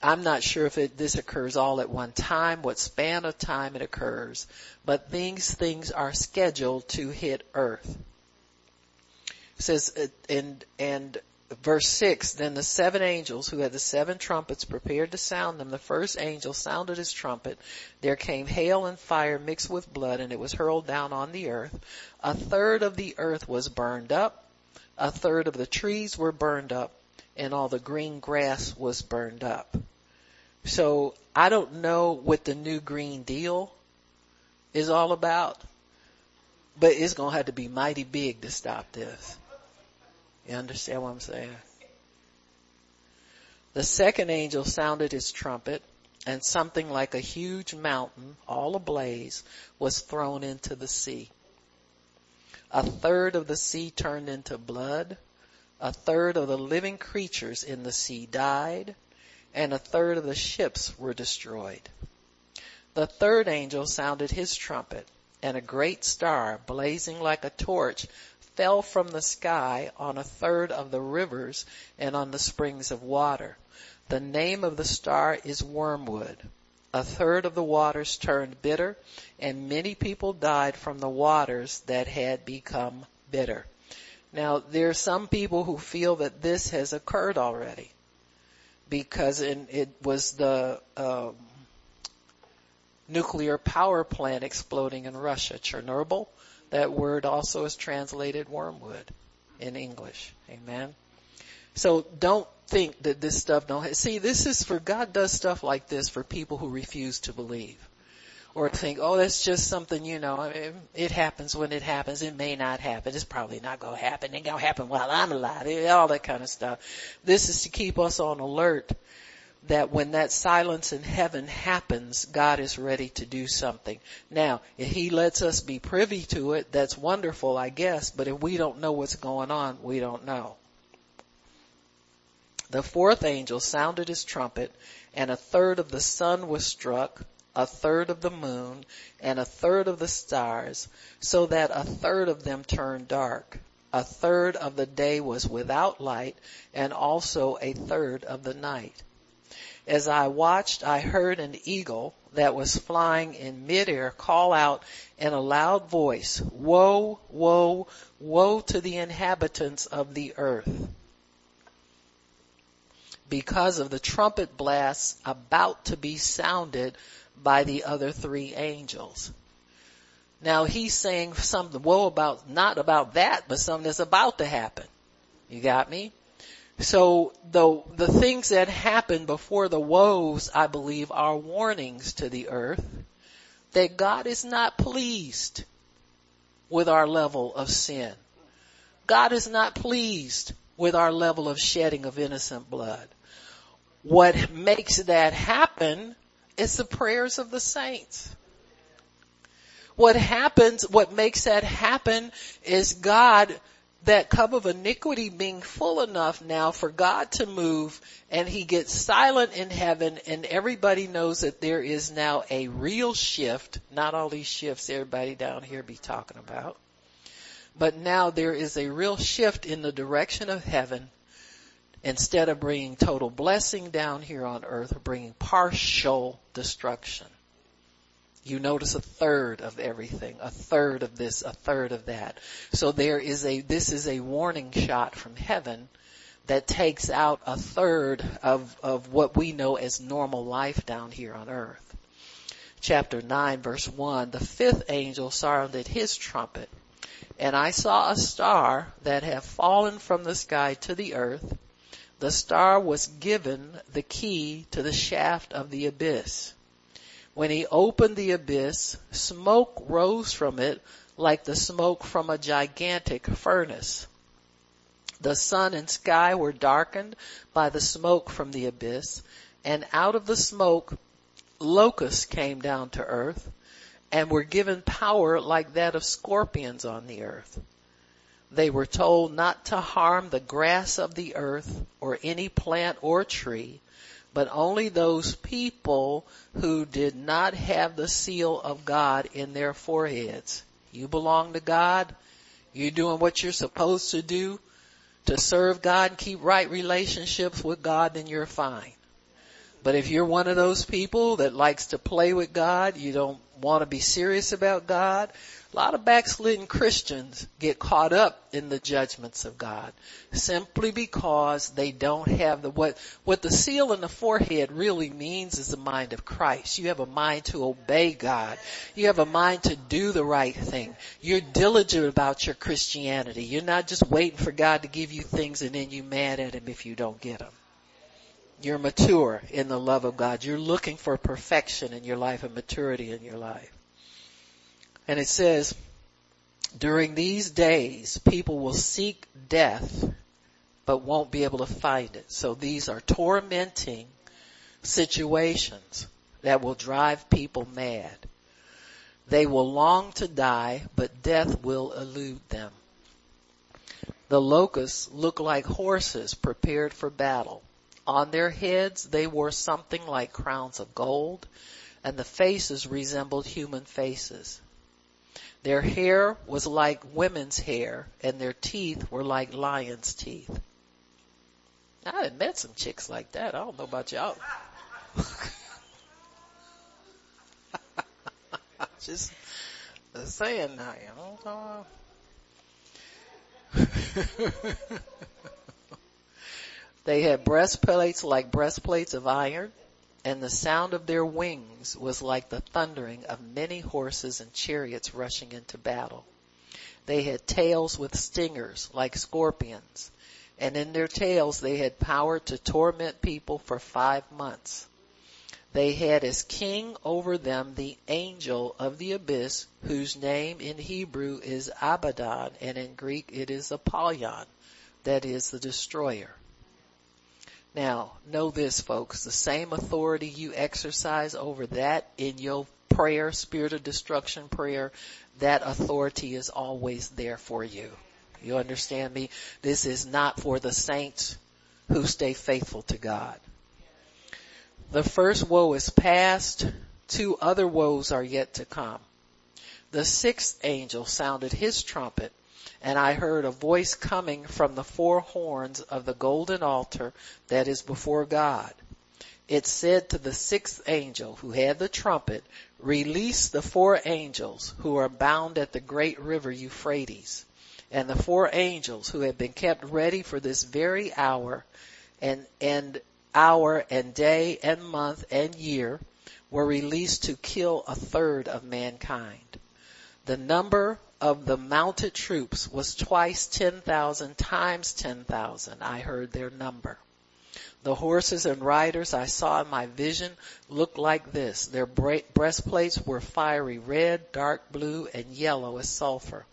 I'm not sure if it, this occurs all at one time, what span of time it occurs, but these things are scheduled to hit earth. It says, uh, and, and verse 6, then the seven angels who had the seven trumpets prepared to sound them. The first angel sounded his trumpet. There came hail and fire mixed with blood and it was hurled down on the earth. A third of the earth was burned up. A third of the trees were burned up and all the green grass was burned up. So I don't know what the new Green Deal is all about, but it's going to have to be mighty big to stop this. You understand what I'm saying? The second angel sounded his trumpet and something like a huge mountain, all ablaze, was thrown into the sea. A third of the sea turned into blood. A third of the living creatures in the sea died and a third of the ships were destroyed. The third angel sounded his trumpet, and a great star, blazing like a torch, fell from the sky on a third of the rivers and on the springs of water. The name of the star is wormwood. A third of the waters turned bitter, and many people died from the waters that had become bitter. Now, there are some people who feel that this has occurred already because in, it was the um, nuclear power plant exploding in Russia, Chernobyl. That word also is translated wormwood in English. Amen. So don't think that this stuff don't, see this is for, God does stuff like this for people who refuse to believe or think, oh, that's just something, you know, I mean, it happens when it happens. It may not happen. It's probably not to happen. It ain't to happen while I'm alive. All that kind of stuff. This is to keep us on alert that when that silence in heaven happens, God is ready to do something. Now, if He lets us be privy to it, that's wonderful, I guess, but if we don't know what's going on, we don't know. The fourth angel sounded his trumpet, and a third of the sun was struck, a third of the moon, and a third of the stars, so that a third of them turned dark. A third of the day was without light, and also a third of the night. As I watched, I heard an eagle that was flying in midair call out in a loud voice, woe, woe, woe to the inhabitants of the earth because of the trumpet blasts about to be sounded by the other three angels. Now he's saying something, woe about, not about that, but something that's about to happen. You got me? So the, the things that happen before the woes, I believe, are warnings to the earth that God is not pleased with our level of sin. God is not pleased with our level of shedding of innocent blood. What makes that happen is the prayers of the saints. What happens, what makes that happen is God, that cup of iniquity being full enough now for God to move and he gets silent in heaven and everybody knows that there is now a real shift, not all these shifts everybody down here be talking about, but now there is a real shift in the direction of heaven. Instead of bringing total blessing down here on earth, or bringing partial destruction. You notice a third of everything, a third of this, a third of that. So there is a, this is a warning shot from heaven that takes out a third of, of what we know as normal life down here on earth. Chapter 9 verse 1, the fifth angel sounded his trumpet and I saw a star that had fallen from the sky to the earth the star was given the key to the shaft of the abyss. When he opened the abyss, smoke rose from it like the smoke from a gigantic furnace. The sun and sky were darkened by the smoke from the abyss, and out of the smoke locusts came down to earth and were given power like that of scorpions on the earth. They were told not to harm the grass of the earth or any plant or tree, but only those people who did not have the seal of God in their foreheads. You belong to God. You're doing what you're supposed to do to serve God and keep right relationships with God, then you're fine. But if you're one of those people that likes to play with God, you don't want to be serious about God, a lot of backslidden Christians get caught up in the judgments of God simply because they don't have the what what the seal in the forehead really means is the mind of Christ. You have a mind to obey God. You have a mind to do the right thing. You're diligent about your Christianity. You're not just waiting for God to give you things and then you mad at him if you don't get them. You're mature in the love of God. You're looking for perfection in your life and maturity in your life. And it says, during these days, people will seek death, but won't be able to find it. So these are tormenting situations that will drive people mad. They will long to die, but death will elude them. The locusts look like horses prepared for battle. On their heads they wore something like crowns of gold, and the faces resembled human faces. Their hair was like women's hair and their teeth were like lion's teeth. I have met some chicks like that. I don't know about y'all. Just saying now, you know. they had breastplates like breastplates of iron and the sound of their wings was like the thundering of many horses and chariots rushing into battle. They had tails with stingers like scorpions, and in their tails they had power to torment people for five months. They had as king over them the angel of the abyss, whose name in Hebrew is Abaddon, and in Greek it is Apollyon, that is the destroyer. Now, know this folks, the same authority you exercise over that in your prayer, spirit of destruction prayer, that authority is always there for you. You understand me? This is not for the saints who stay faithful to God. The first woe is past, two other woes are yet to come. The sixth angel sounded his trumpet and I heard a voice coming from the four horns of the golden altar that is before God. It said to the sixth angel who had the trumpet, release the four angels who are bound at the great river Euphrates. And the four angels who had been kept ready for this very hour and, and hour and day and month and year were released to kill a third of mankind. The number of the mounted troops was twice 10,000 times 10,000. I heard their number. The horses and riders I saw in my vision looked like this. Their breastplates were fiery red, dark blue, and yellow as sulfur.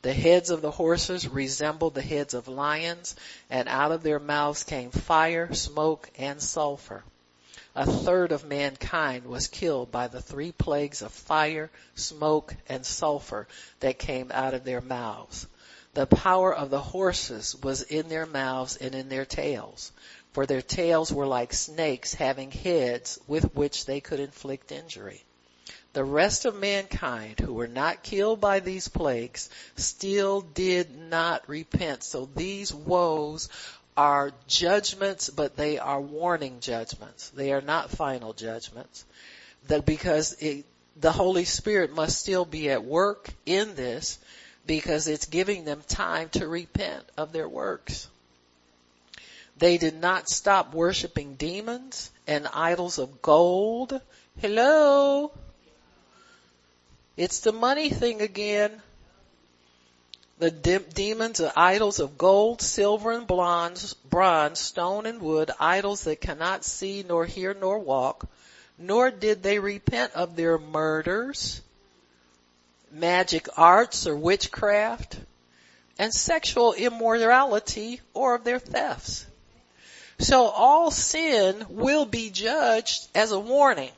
The heads of the horses resembled the heads of lions, and out of their mouths came fire, smoke, and sulfur a third of mankind was killed by the three plagues of fire, smoke, and sulfur that came out of their mouths. The power of the horses was in their mouths and in their tails, for their tails were like snakes having heads with which they could inflict injury. The rest of mankind who were not killed by these plagues still did not repent. So these woes are judgments, but they are warning judgments. They are not final judgments. That because it, the Holy Spirit must still be at work in this because it's giving them time to repent of their works. They did not stop worshiping demons and idols of gold. Hello? It's the money thing again. The de- demons are idols of gold, silver, and bronze, bronze, stone, and wood, idols that cannot see, nor hear, nor walk. Nor did they repent of their murders, magic arts, or witchcraft, and sexual immorality or of their thefts. So all sin will be judged as a warning.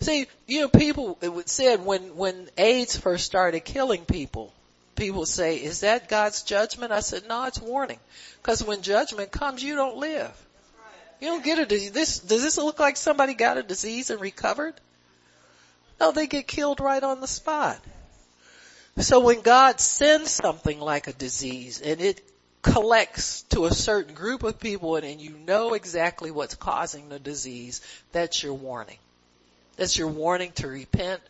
See, you know, people it said when when AIDS first started killing people, people say, "Is that God's judgment?" I said, "No, it's warning." Because when judgment comes, you don't live. You don't get a disease. This does this look like somebody got a disease and recovered? No, they get killed right on the spot. So when God sends something like a disease and it collects to a certain group of people and, and you know exactly what's causing the disease, that's your warning. That's your warning to repent,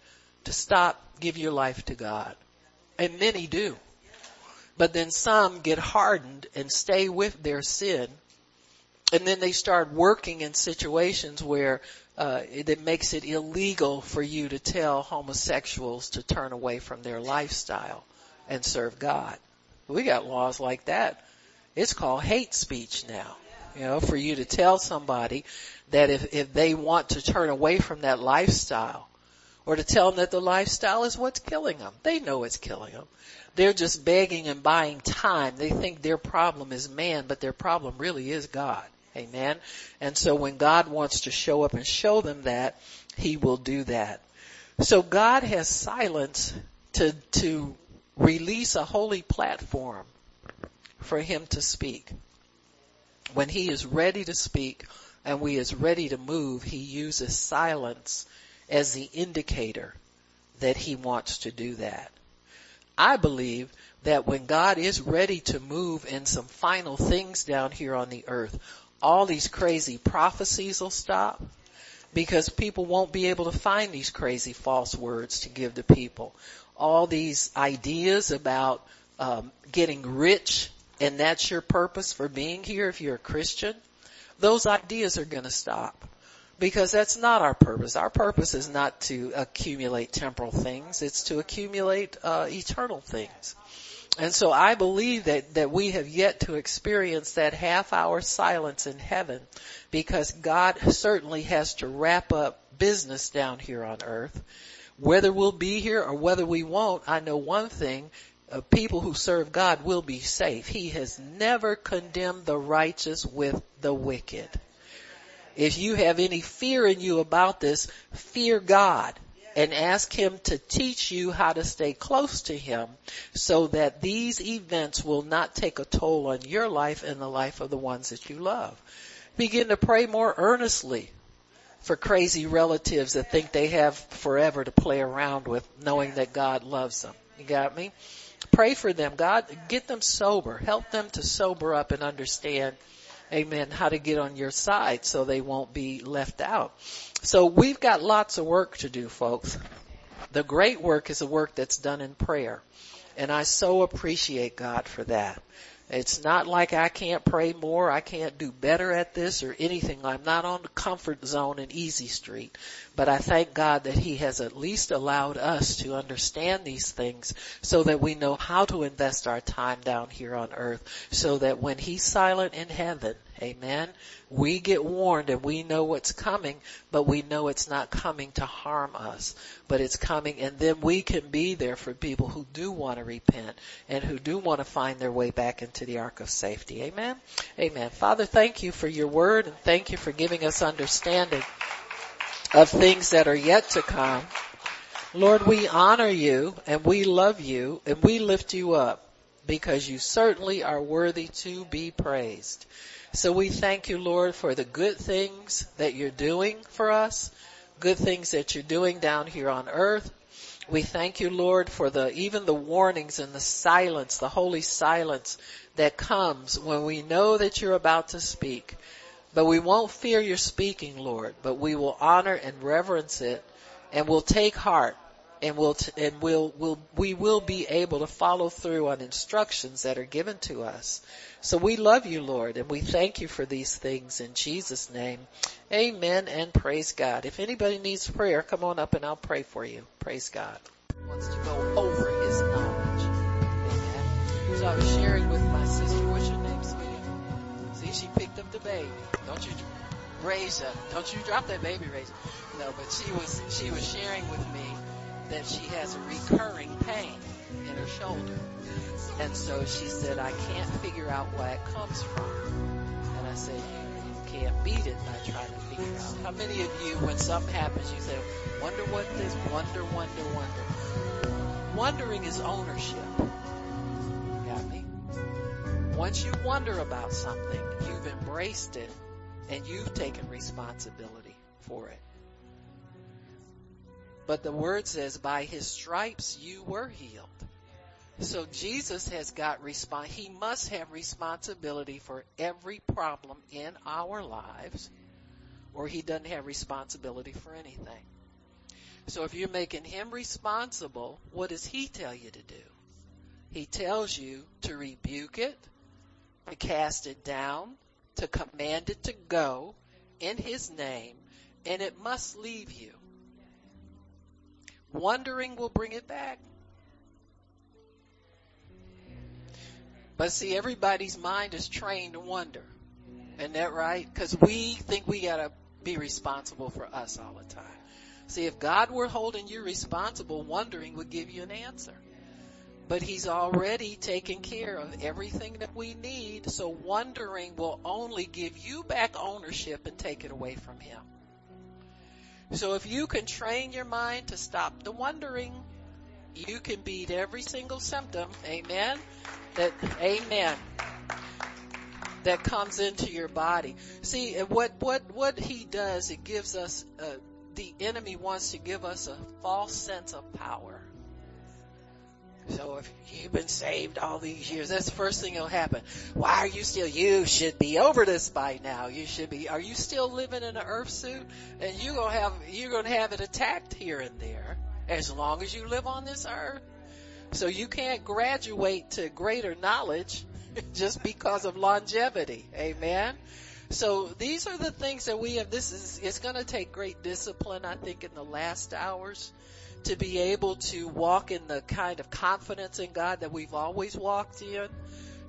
to stop, give your life to God. And many do. But then some get hardened and stay with their sin. And then they start working in situations where uh, it makes it illegal for you to tell homosexuals to turn away from their lifestyle and serve God. We got laws like that. It's called hate speech now. You know, for you to tell somebody that if, if they want to turn away from that lifestyle or to tell them that the lifestyle is what's killing them. They know it's killing them. They're just begging and buying time. They think their problem is man, but their problem really is God. Amen. And so when God wants to show up and show them that, He will do that. So God has silence to, to release a holy platform for Him to speak. When He is ready to speak and we is ready to move, He uses silence as the indicator that He wants to do that. I believe that when God is ready to move in some final things down here on the earth, all these crazy prophecies will stop because people won't be able to find these crazy false words to give to people. All these ideas about um, getting rich and that's your purpose for being here if you're a Christian, those ideas are going to stop because that's not our purpose. Our purpose is not to accumulate temporal things; it's to accumulate uh, eternal things. And so I believe that, that we have yet to experience that half hour silence in heaven because God certainly has to wrap up business down here on earth. Whether we'll be here or whether we won't, I know one thing, uh, people who serve God will be safe. He has never condemned the righteous with the wicked. If you have any fear in you about this, fear God and ask Him to teach you how to stay close to Him so that these events will not take a toll on your life and the life of the ones that you love. Begin to pray more earnestly for crazy relatives that think they have forever to play around with knowing that God loves them. You got me? Pray for them. God, get them sober. Help them to sober up and understand amen, how to get on your side so they won't be left out. So we've got lots of work to do, folks. The great work is the work that's done in prayer. And I so appreciate God for that. It's not like I can't pray more, I can't do better at this or anything. I'm not on the comfort zone in easy street. But I thank God that He has at least allowed us to understand these things so that we know how to invest our time down here on earth so that when He's silent in heaven, amen, we get warned and we know what's coming, but we know it's not coming to harm us, but it's coming and then we can be there for people who do want to repent and who do want to find their way back into the ark of safety. Amen. Amen. Father, thank you for your word and thank you for giving us understanding of things that are yet to come. Lord, we honor you and we love you and we lift you up because you certainly are worthy to be praised. So we thank you, Lord, for the good things that you're doing for us, good things that you're doing down here on earth. We thank you, Lord, for the, even the warnings and the silence, the holy silence that comes when we know that you're about to speak. But we won't fear your speaking, Lord, but we will honor and reverence it and we'll take heart and we'll t- and we'll will we will be able to follow through on instructions that are given to us. So we love you, Lord, and we thank you for these things in Jesus' name. Amen and praise God. If anybody needs prayer, come on up and I'll pray for you. Praise God. Wants to go over his knowledge. Amen. So I was sharing with my sister, what's your name, sweetie? See, she picked the baby. Don't you raise her. Don't you drop that baby, raise No, but she was, she was sharing with me that she has a recurring pain in her shoulder. And so she said, I can't figure out why it comes from. And I said, you, you can't beat it by trying to figure out. How many of you, when something happens, you say, wonder what this, wonder, wonder, wonder. Wondering is ownership. Once you wonder about something, you've embraced it and you've taken responsibility for it. But the word says, by his stripes you were healed. So Jesus has got respons- he must have responsibility for every problem in our lives or he doesn't have responsibility for anything. So if you're making him responsible, what does he tell you to do? He tells you to rebuke it, to cast it down, to command it to go in his name, and it must leave you. Wondering will bring it back. But see, everybody's mind is trained to wonder. Isn't that right? Because we think we gotta be responsible for us all the time. See, if God were holding you responsible, wondering would give you an answer. But He's already taken care of everything that we need, so wondering will only give you back ownership and take it away from Him. So if you can train your mind to stop the wondering, you can beat every single symptom. Amen. That, amen. That comes into your body. See, what, what, what he does, it gives us, uh, the enemy wants to give us a false sense of power. So if you've been saved all these years, that's the first thing that'll happen. Why are you still, you should be over this by now. You should be, are you still living in an earth suit? And you're gonna have, you're gonna have it attacked here and there as long as you live on this earth. So you can't graduate to greater knowledge just because of longevity. Amen. So these are the things that we have. This is, it's going to take great discipline, I think, in the last hours to be able to walk in the kind of confidence in God that we've always walked in.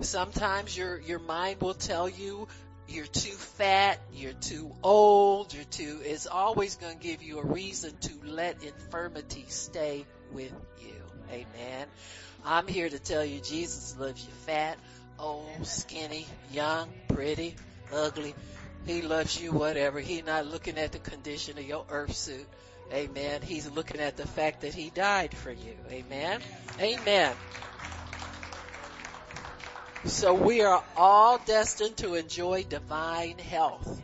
Sometimes your, your mind will tell you you're too fat, you're too old, you're too, it's always going to give you a reason to let infirmity stay with you. Amen. I'm here to tell you Jesus loves you fat, old, skinny, young, pretty, ugly. He loves you whatever. He's not looking at the condition of your earth suit. Amen. He's looking at the fact that he died for you. Amen. Amen. So we are all destined to enjoy divine health.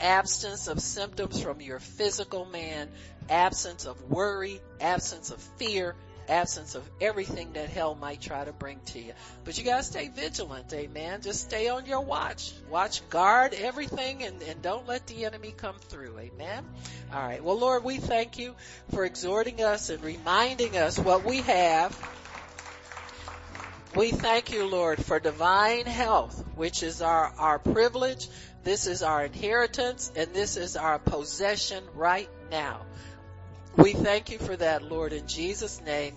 Absence of symptoms from your physical man, absence of worry, absence of fear, absence of everything that hell might try to bring to you. But you gotta stay vigilant, amen. Just stay on your watch. Watch, guard everything and, and don't let the enemy come through, amen. Alright, well Lord, we thank you for exhorting us and reminding us what we have. We thank you, Lord, for divine health, which is our, our privilege. This is our inheritance and this is our possession right now. We thank you for that, Lord, in Jesus' name.